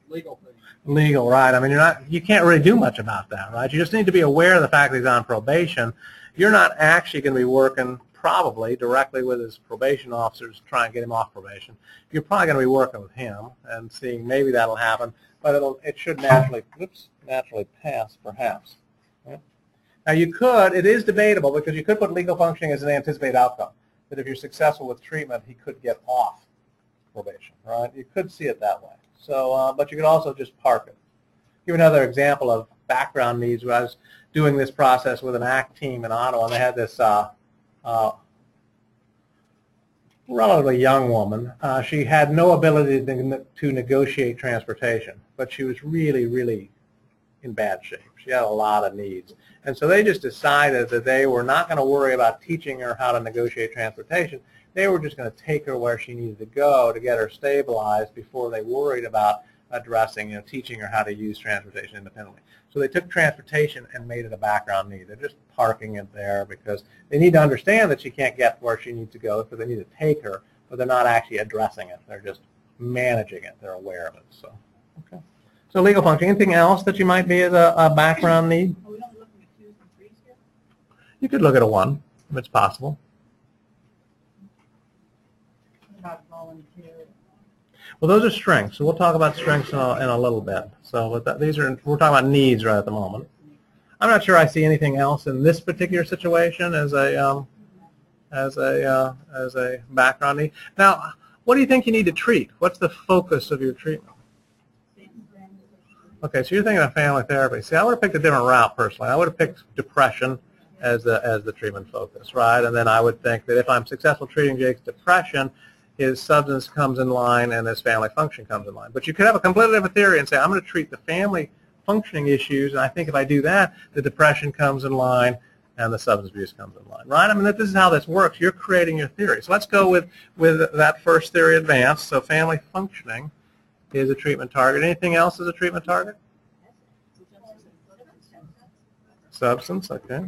Speaker 4: Legal thing.
Speaker 1: Legal, right. I mean, you're not, you can't really do much about that, right? You just need to be aware of the fact that he's on probation. You're not actually going to be working probably directly with his probation officers to try and get him off probation. You're probably going to be working with him and seeing maybe that'll happen, but it'll, it should naturally, oops, naturally pass perhaps. Now you could, it is debatable because you could put legal functioning as an anticipated outcome, that if you're successful with treatment, he could get off probation, right? You could see it that way. So, uh, but you could also just park it. Give another example of background needs. Where I was doing this process with an ACT team in Ottawa, and they had this uh, uh, relatively young woman. Uh, she had no ability to, to negotiate transportation, but she was really, really in bad shape. She had a lot of needs. And so they just decided that they were not going to worry about teaching her how to negotiate transportation. They were just going to take her where she needed to go to get her stabilized before they worried about addressing, you know, teaching her how to use transportation independently. So they took transportation and made it a background need. They're just parking it there because they need to understand that she can't get where she needs to go, so they need to take her, but they're not actually addressing it. They're just managing it. They're aware of it. So, okay. So legal function. Anything else that you might be as a, a background need?
Speaker 6: Are we not looking at twos and threes here?
Speaker 1: You could look at a one, if it's possible.
Speaker 6: About volunteer.
Speaker 1: Well, those are strengths. So we'll talk about strengths in a, in a little bit. So that, these are we're talking about needs right at the moment. I'm not sure I see anything else in this particular situation as a um, as a, uh, as a background need. Now, what do you think you need to treat? What's the focus of your treatment? Okay, so you're thinking of family therapy. See, I would have picked a different route personally. I would have picked depression as the, as the treatment focus, right? And then I would think that if I'm successful treating Jake's depression, his substance comes in line and his family function comes in line. But you could have a completely different theory and say, I'm going to treat the family functioning issues, and I think if I do that, the depression comes in line and the substance abuse comes in line, right? I mean, this is how this works. You're creating your theory. So let's go with, with that first theory advanced. So family functioning is a treatment target. Anything else is a treatment target? Substance, okay.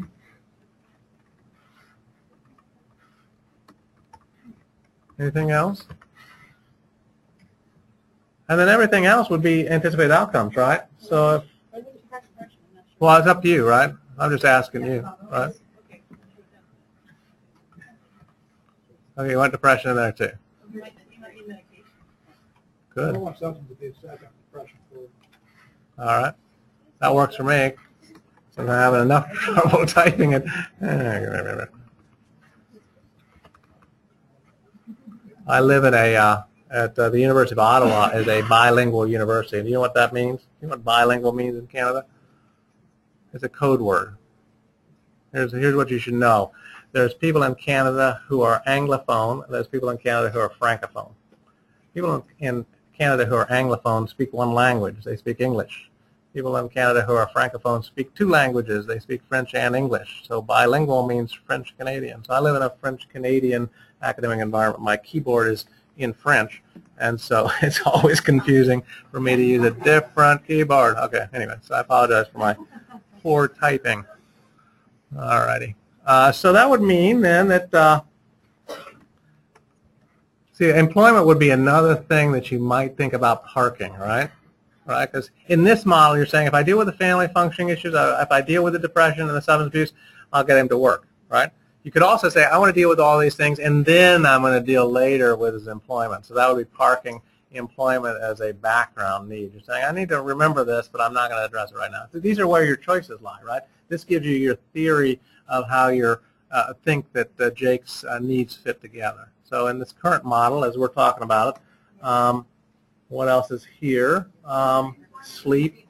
Speaker 1: Anything else? And then everything else would be anticipated outcomes, right? So, if, well, it's up to you, right? I'm just asking you, right? Okay, you want depression in there too. Good. All right. That works for me. I'm having enough [laughs] trouble typing it. [laughs] I live in a, uh, at uh, the University of Ottawa is a bilingual university. Do you know what that means? Do you know what bilingual means in Canada? It's a code word. Here's, here's what you should know. There's people in Canada who are Anglophone. There's people in Canada who are Francophone. People in, in Canada who are Anglophone speak one language. They speak English. People in Canada who are Francophone speak two languages. They speak French and English. So bilingual means French-Canadian. So I live in a French-Canadian academic environment. My keyboard is in French, and so [laughs] it's always confusing for me to use a different keyboard. Okay, anyway, so I apologize for my poor typing. All righty. Uh, so that would mean then that, uh, see, employment would be another thing that you might think about parking, right? Right, because in this model, you're saying if I deal with the family functioning issues, uh, if I deal with the depression and the substance abuse, I'll get him to work, right? You could also say, I want to deal with all these things, and then I'm going to deal later with his employment. So that would be parking employment as a background need. You're saying, I need to remember this, but I'm not going to address it right now. So these are where your choices lie, right? This gives you your theory of how you uh, think that uh, Jake's uh, needs fit together. So in this current model, as we're talking about it, um, what else is here? Um, sleep.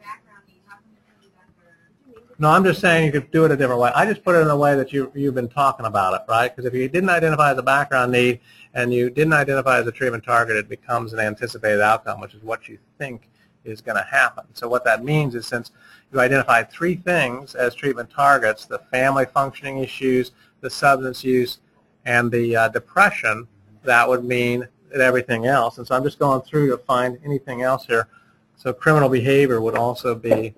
Speaker 1: No, I'm just saying you could do it a different way. I just put it in a way that you, you've been talking about it, right? Because if you didn't identify as a background need and you didn't identify as a treatment target, it becomes an anticipated outcome, which is what you think is going to happen. So what that means is since you identified three things as treatment targets, the family functioning issues, the substance use, and the uh, depression, that would mean that everything else. And so I'm just going through to find anything else here. So criminal behavior would also be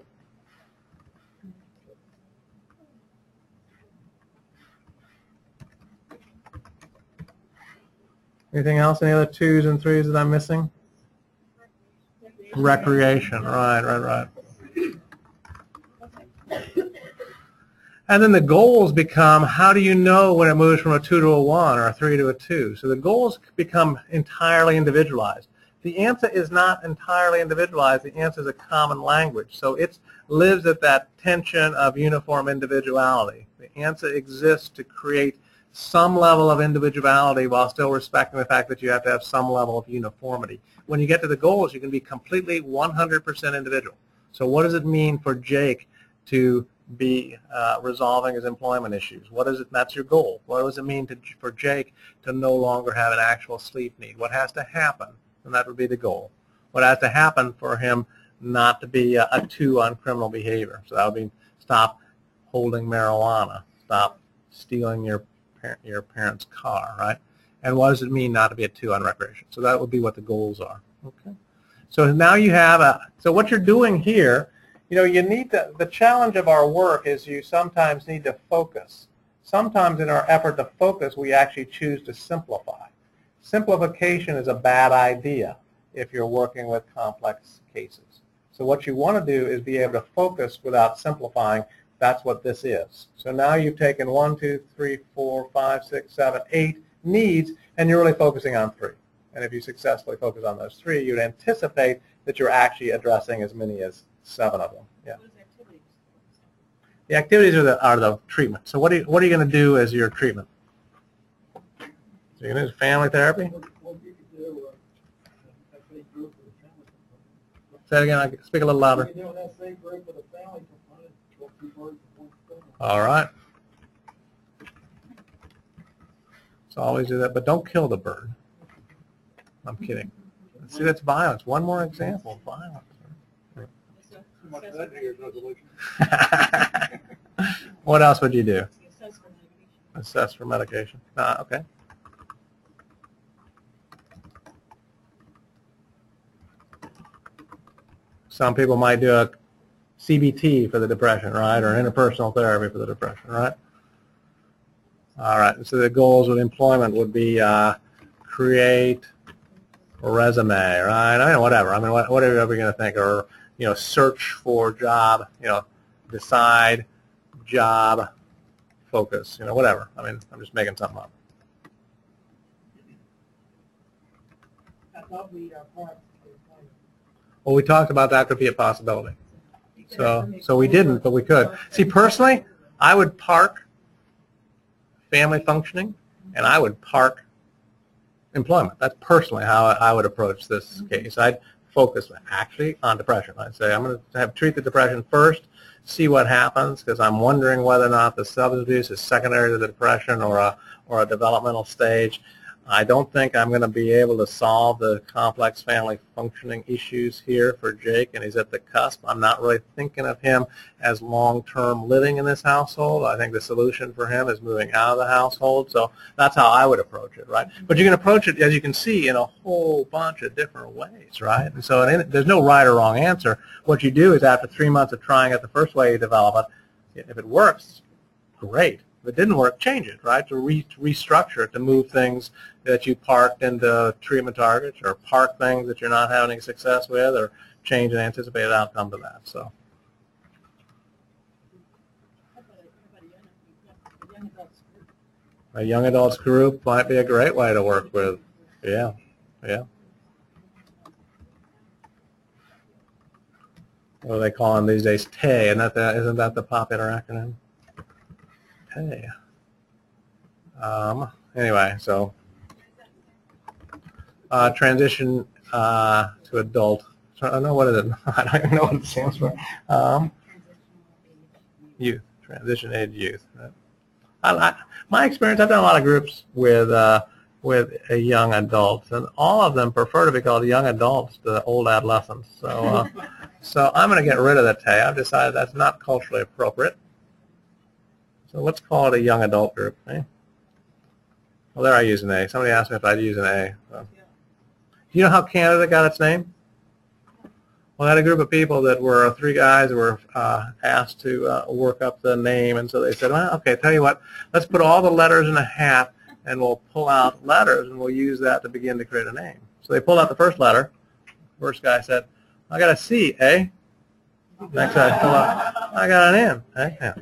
Speaker 1: Anything else? Any other twos and threes that I'm missing? Recreation, right, right, right. And then the goals become, how do you know when it moves from a 2 to a 1 or a 3 to a 2? So the goals become entirely individualized. The ANSA is not entirely individualized. The ANSA is a common language. So it lives at that tension of uniform individuality. The ANSA exists to create some level of individuality while still respecting the fact that you have to have some level of uniformity. When you get to the goals, you can be completely 100% individual. So what does it mean for Jake to be uh, resolving his employment issues? What is it? That's your goal. What does it mean to, for Jake to no longer have an actual sleep need? What has to happen? And that would be the goal. What has to happen for him not to be a, a two on criminal behavior? So that would be stop holding marijuana, stop stealing your parent, your parent's car, right? And what does it mean not to be a two on recreation? So that would be what the goals are. Okay. So now you have a. So what you're doing here, you know, you need to. The challenge of our work is you sometimes need to focus. Sometimes in our effort to focus, we actually choose to simplify. Simplification is a bad idea if you're working with complex cases. So what you want to do is be able to focus without simplifying that's what this is. So now you've taken one, two, three, four, five, six, seven, eight needs, and you're really focusing on three. And if you successfully focus on those three, you'd anticipate that you're actually addressing as many as seven of them. Yeah. The activities are the, are the treatment. So what are you, what are you going to do as your treatment? So you're going family therapy.
Speaker 4: What what you could do, uh, that big group with a family therapy?
Speaker 1: Say it again. I can speak a little louder.
Speaker 4: could do that same group with a family component, kill two birds with one stone.
Speaker 1: All right. So always do that, but don't kill the bird. I'm kidding. See, that's violence. One more example of violence. [laughs] What else would you do?
Speaker 6: Assess for medication.
Speaker 1: Assess for medication. Ah, okay. Some people might do a CBT for the depression, right, or interpersonal therapy for the depression, right? All right. So the goals with employment would be uh, create a resume, right? I mean, whatever. I mean, what- whatever you're going to think, or you know, search for job. You know, decide job focus, you know, whatever. I mean, I'm just making something up.
Speaker 4: I thought we, parked the employment.
Speaker 1: Well, we talked about that could be a possibility. So, so we didn't, but we could. See, personally, I would park family functioning, and I would park employment. That's personally how I would approach this mm-hmm. case. I'd focus actually on depression. I'd say I'm going to have treat the depression first, see what happens, because I'm wondering whether or not the substance abuse is secondary to the depression or a or a developmental stage. I don't think I'm going to be able to solve the complex family functioning issues here for Jake, and he's at the cusp. I'm not really thinking of him as long-term living in this household. I think the solution for him is moving out of the household. So that's how I would approach it, right? But you can approach it, as you can see, in a whole bunch of different ways, right? And so there's no right or wrong answer. What you do is after three months of trying it the first way you develop it, if it works, great. If it didn't work, change it, right? To, re, restructure it, to move things that you parked into treatment targets or park things that you're not having success with or change an anticipated outcome to that. So
Speaker 6: a- young- adults group?
Speaker 1: might be a great way to work with. Yeah, yeah. What do they call them these days? TAY, that isn't that the popular acronym? TAY. Um, anyway, so uh, transition uh, to adult. So, I don't know what is it. [laughs] I don't even know what it stands for. Um, youth, transition age youth. Right? I, I, my experience, I've done a lot of groups with uh, with young adults, and all of them prefer to be called young adults to old adolescents. So, uh, [laughs] so I'm going to get rid of the TAY. I've decided that's not culturally appropriate. Let's call it a young adult group. Eh? Well, there I use an A. Somebody asked me if I'd use an A. So. Do you know how Canada got its name? Well, I had a group of people that were three guys were uh, asked to uh, work up the name, and so they said, well, okay, tell you what, let's put all the letters in a hat, and we'll pull out letters, and we'll use that to begin to create a name. So they pulled out the first letter. First guy said, I got a C, eh? Next guy pulled I got an N, eh?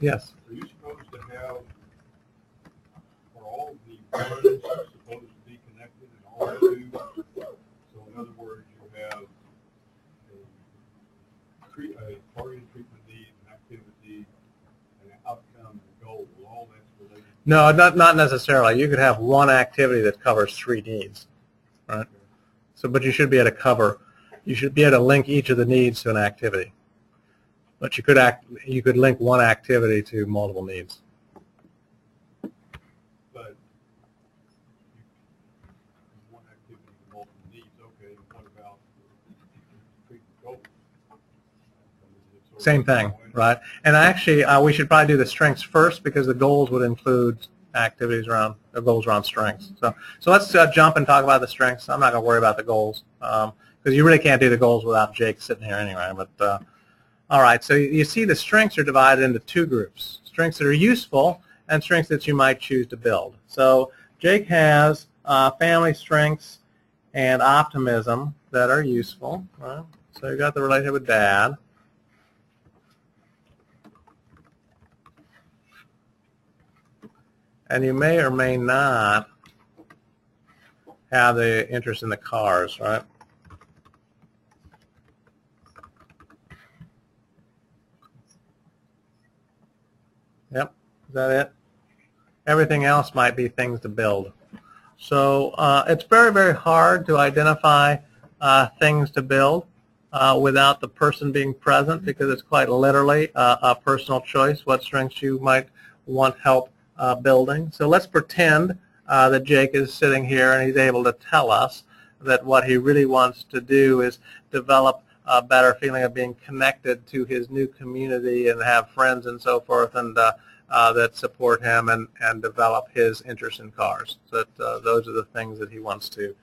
Speaker 1: Yes.
Speaker 7: Are you supposed to have, are all the supposed to be connected and all two? So in other words, you have a, tre- a targeted treatment need, an activity, an outcome, and a goal, Well, all that's related.
Speaker 1: No, not, not necessarily. You could have one activity that covers three needs, right? So, but you should be able to cover, you should be able to link each of the needs to an activity. But you could act, you could link one activity to multiple needs.
Speaker 7: But you- one activity, with multiple needs, okay, what about treatment goals? Is it sort of
Speaker 1: Same thing, right? And actually, uh, we should probably do the strengths first because the goals would include activities around, the goals around strengths. So, so let's uh, jump and talk about the strengths. I'm not going to worry about the goals because you really can't do the goals without Jake sitting here anyway. But uh, all right, so you you see the strengths are divided into two groups: strengths that are useful and strengths that you might choose to build. So Jake has uh, family strengths and optimism that are useful. Right? So you got the relationship with dad. And you may or may not have the interest in the cars, right? Yep, is that it? Everything else might be things to build. So uh, it's very, very hard to identify uh, things to build uh, without the person being present because it's quite literally a personal choice what strengths you might want help uh, building. So let's pretend uh, that Jake is sitting here and he's able to tell us that what he really wants to do is develop a better feeling of being connected to his new community and have friends and so forth and uh, uh, that support him and, and develop his interest in cars. So that uh, those are the things that he wants to,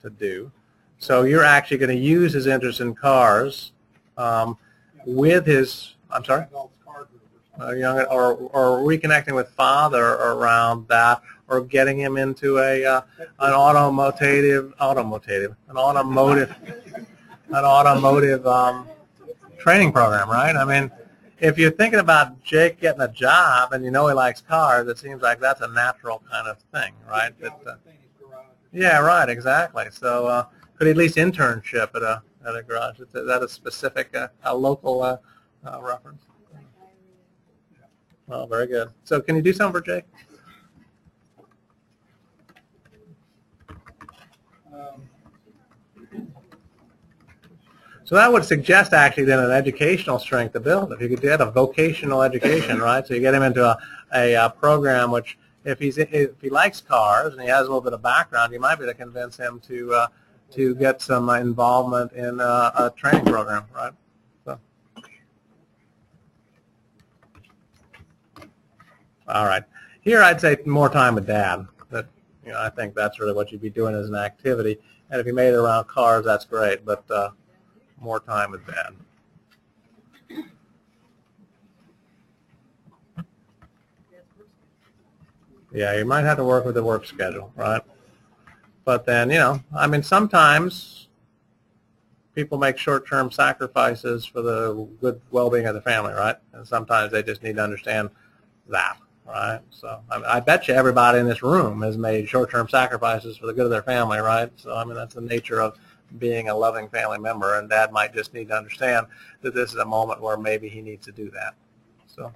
Speaker 1: to do. So you're actually going to use his interest in cars um, with his, I'm sorry
Speaker 4: car group or something.
Speaker 1: Uh, young or or reconnecting with father around that or getting him into a uh, an automotive automotive an automotive an automotive um, training program right? I mean if you're thinking about jake getting a job and you know he likes cars it seems like that's a natural kind of thing right?
Speaker 4: Yeah,
Speaker 1: That, uh,
Speaker 4: the Thaney's garage.
Speaker 1: yeah right exactly. So uh, could he at least internship at a at a garage? Is that a specific uh, a local uh, uh, reference Oh, very good. So can you do something for Jake? So that would suggest actually then an educational strength to build. If you could get a vocational education, right? So you get him into a, a, uh program which if he's if he likes cars and he has a little bit of background, you might be able to convince him to uh, to get some involvement in uh, a training program, right? So. All right. Here I'd say more time with dad. That you know, I think that's really what you'd be doing as an activity. And if you made it around cars, that's great. But uh, more time with dad. Yeah, you might have to work with the work schedule, right? But then, you know, I mean, sometimes people make short-term sacrifices for the good well-being of the family, right? And sometimes they just need to understand that, right? So I, I bet you everybody in this room has made short-term sacrifices for the good of their family, right? So I mean, that's the nature of being a loving family member, and Dad might just need to understand that this is a moment where maybe he needs to do that. So.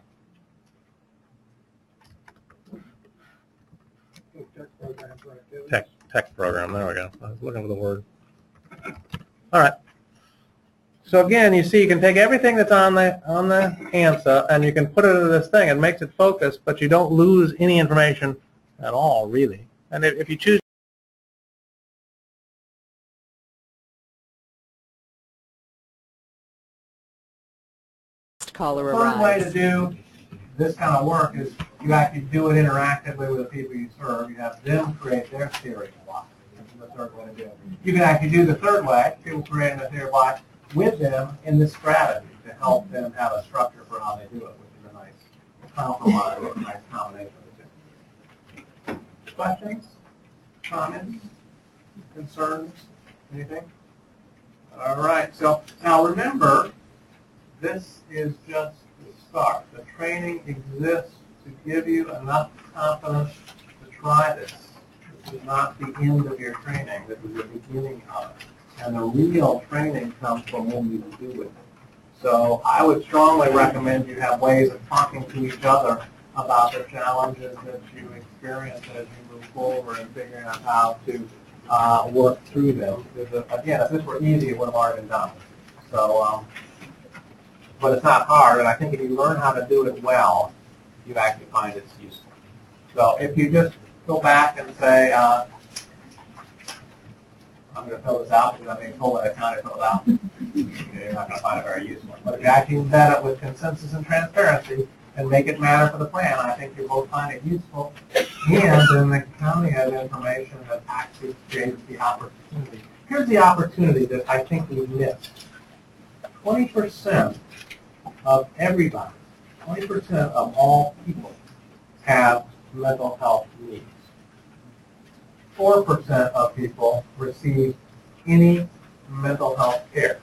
Speaker 4: Tech
Speaker 1: tech program, there we go. I was looking for the word. All right. So again, you see, you can take everything that's on the, on the ANSA and you can put it into this thing. It makes it focus, but you don't lose any information at all, really. And if, you choose
Speaker 11: Caller
Speaker 1: Third way to do this kind of work is you actually do it interactively with the people you serve. You have them create their theory block. That's the third way to do it. You can actually do the third way, people creating a theory block with them in this strategy to help them have a structure for how they do it, which is a nice compromise, a nice combination of the two. Questions, comments, concerns, anything? All right, so now remember, this is just the start. The training exists to give you enough confidence to try this. This is not the end of your training. This is the beginning of it. And the real training comes from when you do with it. So I would strongly recommend you have ways of talking to each other about the challenges that you experience as you move forward and figuring out how to uh, work through them. Because, uh, again, if this were easy, it would have already been done. So um, but it's not hard, and I think if you learn how to do it well, you actually find it's useful. So if you just go back and say, uh, I'm going to fill this out because I'm being told that I can't fill it out, you're not going to find it very useful. But if you actually embed it with consensus and transparency and make it matter for the plan, I think you'll both find it useful. And then the county has information that actually creates the opportunity. Here's the opportunity that I think we missed. Twenty percent of everybody, twenty percent of all people have mental health needs. Four percent of people receive any mental health care.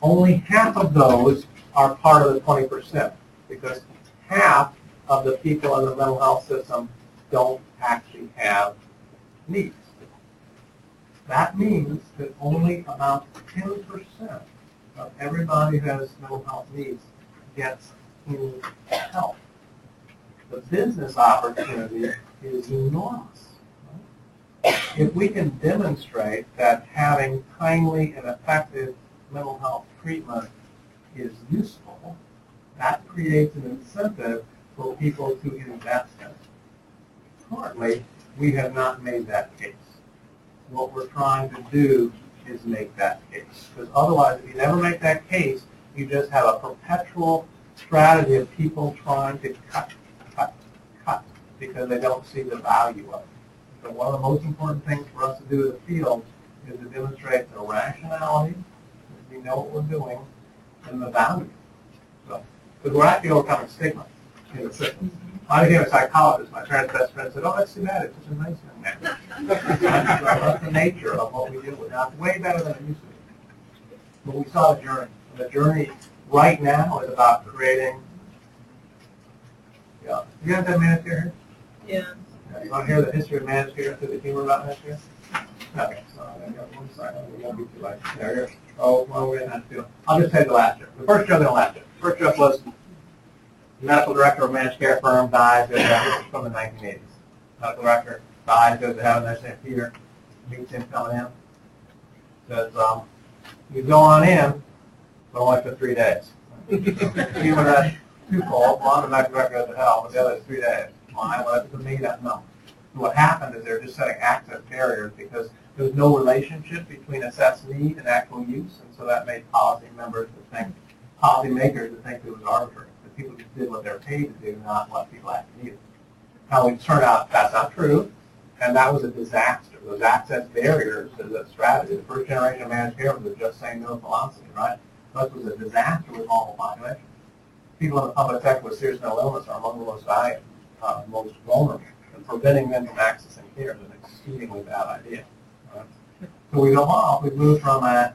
Speaker 1: Only half of those are part of the twenty percent, because half of the people in the mental health system don't actually have needs. That means that only about ten percent of everybody who has mental health needs gets any help. The business opportunity is enormous. If we can demonstrate that having timely and effective mental health treatment is useful, that creates an incentive for people to invest in it. Currently, we have not made that case. What we're trying to do is make that case. Because otherwise, if you never make that case, you just have a perpetual strategy of people trying to cut, cut, cut, because they don't see the value of it. So one of the most important things for us to do in the field is to demonstrate the rationality, that we know what we're doing, and the value. So, because we're actually overcoming stigma in the system. Mm-hmm. I became a psychologist. My parents' best friend said, "Oh, that's too bad. It's such a nice young man." that's the nature of what we deal with now. It's way better than it used to be. But we saw a journey. And the journey right now is about creating. Yeah, you guys have managed care
Speaker 3: Yeah.
Speaker 1: You want to hear the history of managed care through the humor about care? Okay, so I got one second. We won't be too late. There you go. Oh, well, we're gonna have to. I'll just you the last joke. The first joke and the last joke. First joke was medical director of a managed care firm dies, from the 1980s. Medical director dies, goes to heaven, there's St. Peter, meets him coming in. Says, um, you go on in, but only for three days. Humor that's twofold, one, the medical director goes to hell, but the other is three days. Well, that's to me, that no. What happened is they're just setting access barriers because there was no relationship between assessed need and actual use, and so that made policy members to think, policy makers to think it was arbitrary, that people just did what they're paid to do, not what people actually needed. Now, it turned out that's not true, and that was a disaster. Those access barriers is a strategy. The first generation of managed care was just saying no philosophy, right? That was a disaster with all the population. People in the public sector with serious mental illness are among the most valuable, uh, most vulnerable, and preventing them from accessing care is an exceedingly bad idea. right? So we evolved, we moved from a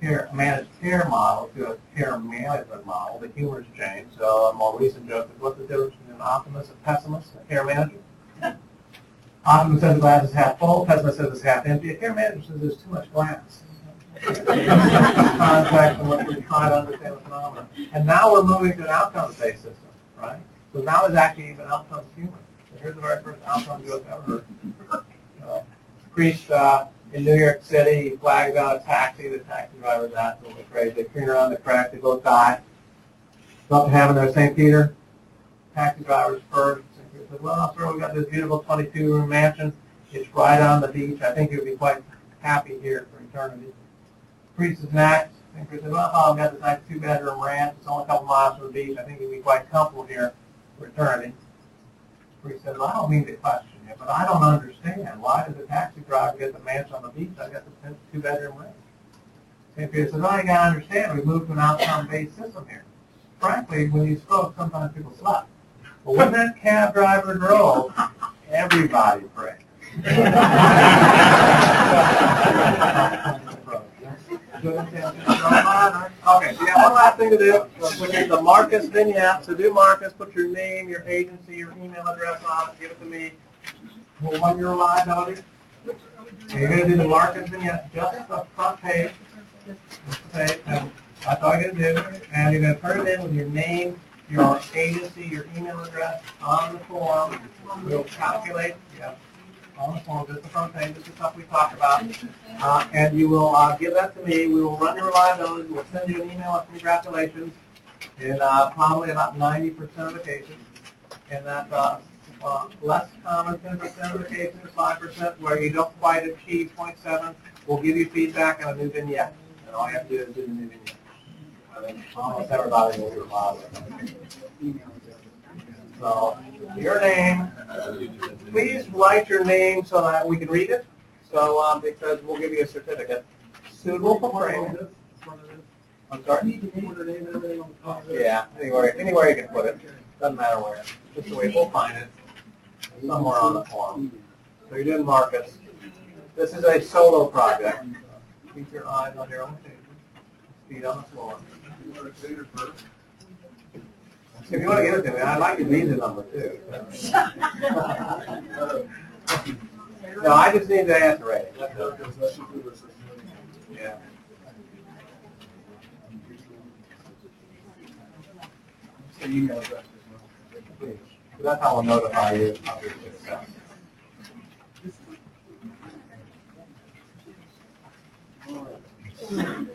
Speaker 1: care, managed care model to a care management model. The humor humor's changed. So a more recent joke is what's the difference between an optimist and pessimist, a care manager? [laughs] Optimist says the glass is half full, pessimist says it's half empty. A care manager says there's too much glass. [laughs] Context and what we're trying to understand the phenomenon. And now we're moving to an outcomes-based system, right? So now there's actually even outcomes human. So here's the very first outcome you have ever heard. Uh, Priest uh, in New York City, flags down a taxi, the taxi driver's absolutely crazy. They turn around the crack, they both die. To heaven there, St. Peter. Taxi driver's first. St. Peter said, well, sir, we got this beautiful 22-room mansion. It's right on the beach. I think you'll be quite happy here for eternity. Priest is next. St. Peter said, well, I've got this nice two-bedroom ranch. It's only a couple miles from the beach. I think you'll be quite comfortable here eternity. Priest said, well, I don't mean to question you, but I don't understand. Why does the taxi driver get the mansion on the beach? I got the two-bedroom ranch. St. Peter said, well, you got to understand, we moved to an outcome-based system here. Frankly, when you spoke, sometimes people slept. But when that cab driver drove, everybody prayed. [laughs] [laughs] Okay, so you have one last thing to do, which is the Marcus vignette. So do Marcus, put your name, your agency, your email address on it, give it to me. Well, when you're live, how do you? So you're gonna do the Marcus vignette, just the front page. Page, and that's all you're gonna do. And you're gonna put it in with your name, your agency, your email address on the form. We'll calculate, yeah, on the form, just the front page, this is stuff we talked about. Uh, and you will, uh, give that to me, we will run your reliability, we'll send you an email of congratulations in, uh, probably about ninety percent of the cases. And that, uh, uh, less common, ten percent of the cases, five percent where you don't quite achieve point seven, we'll give you feedback on a new vignette. And all you have to do is do the new vignette. I think almost everybody will reply. So, your name, please write your name so that we can read it. So, um, because we'll give you a certificate. Suitable for training. I'm sorry? Yeah, anywhere, anywhere you can put it, doesn't matter where. Just the way we'll find it, somewhere on the form. So you're doing Marcus. This is a solo project. Keep your eyes on your own page. feet on the floor. If you want to give it to me, I'd like to read the number too. No, I just need to answer it. Yeah. That's how I'll notify you.
Speaker 4: All right.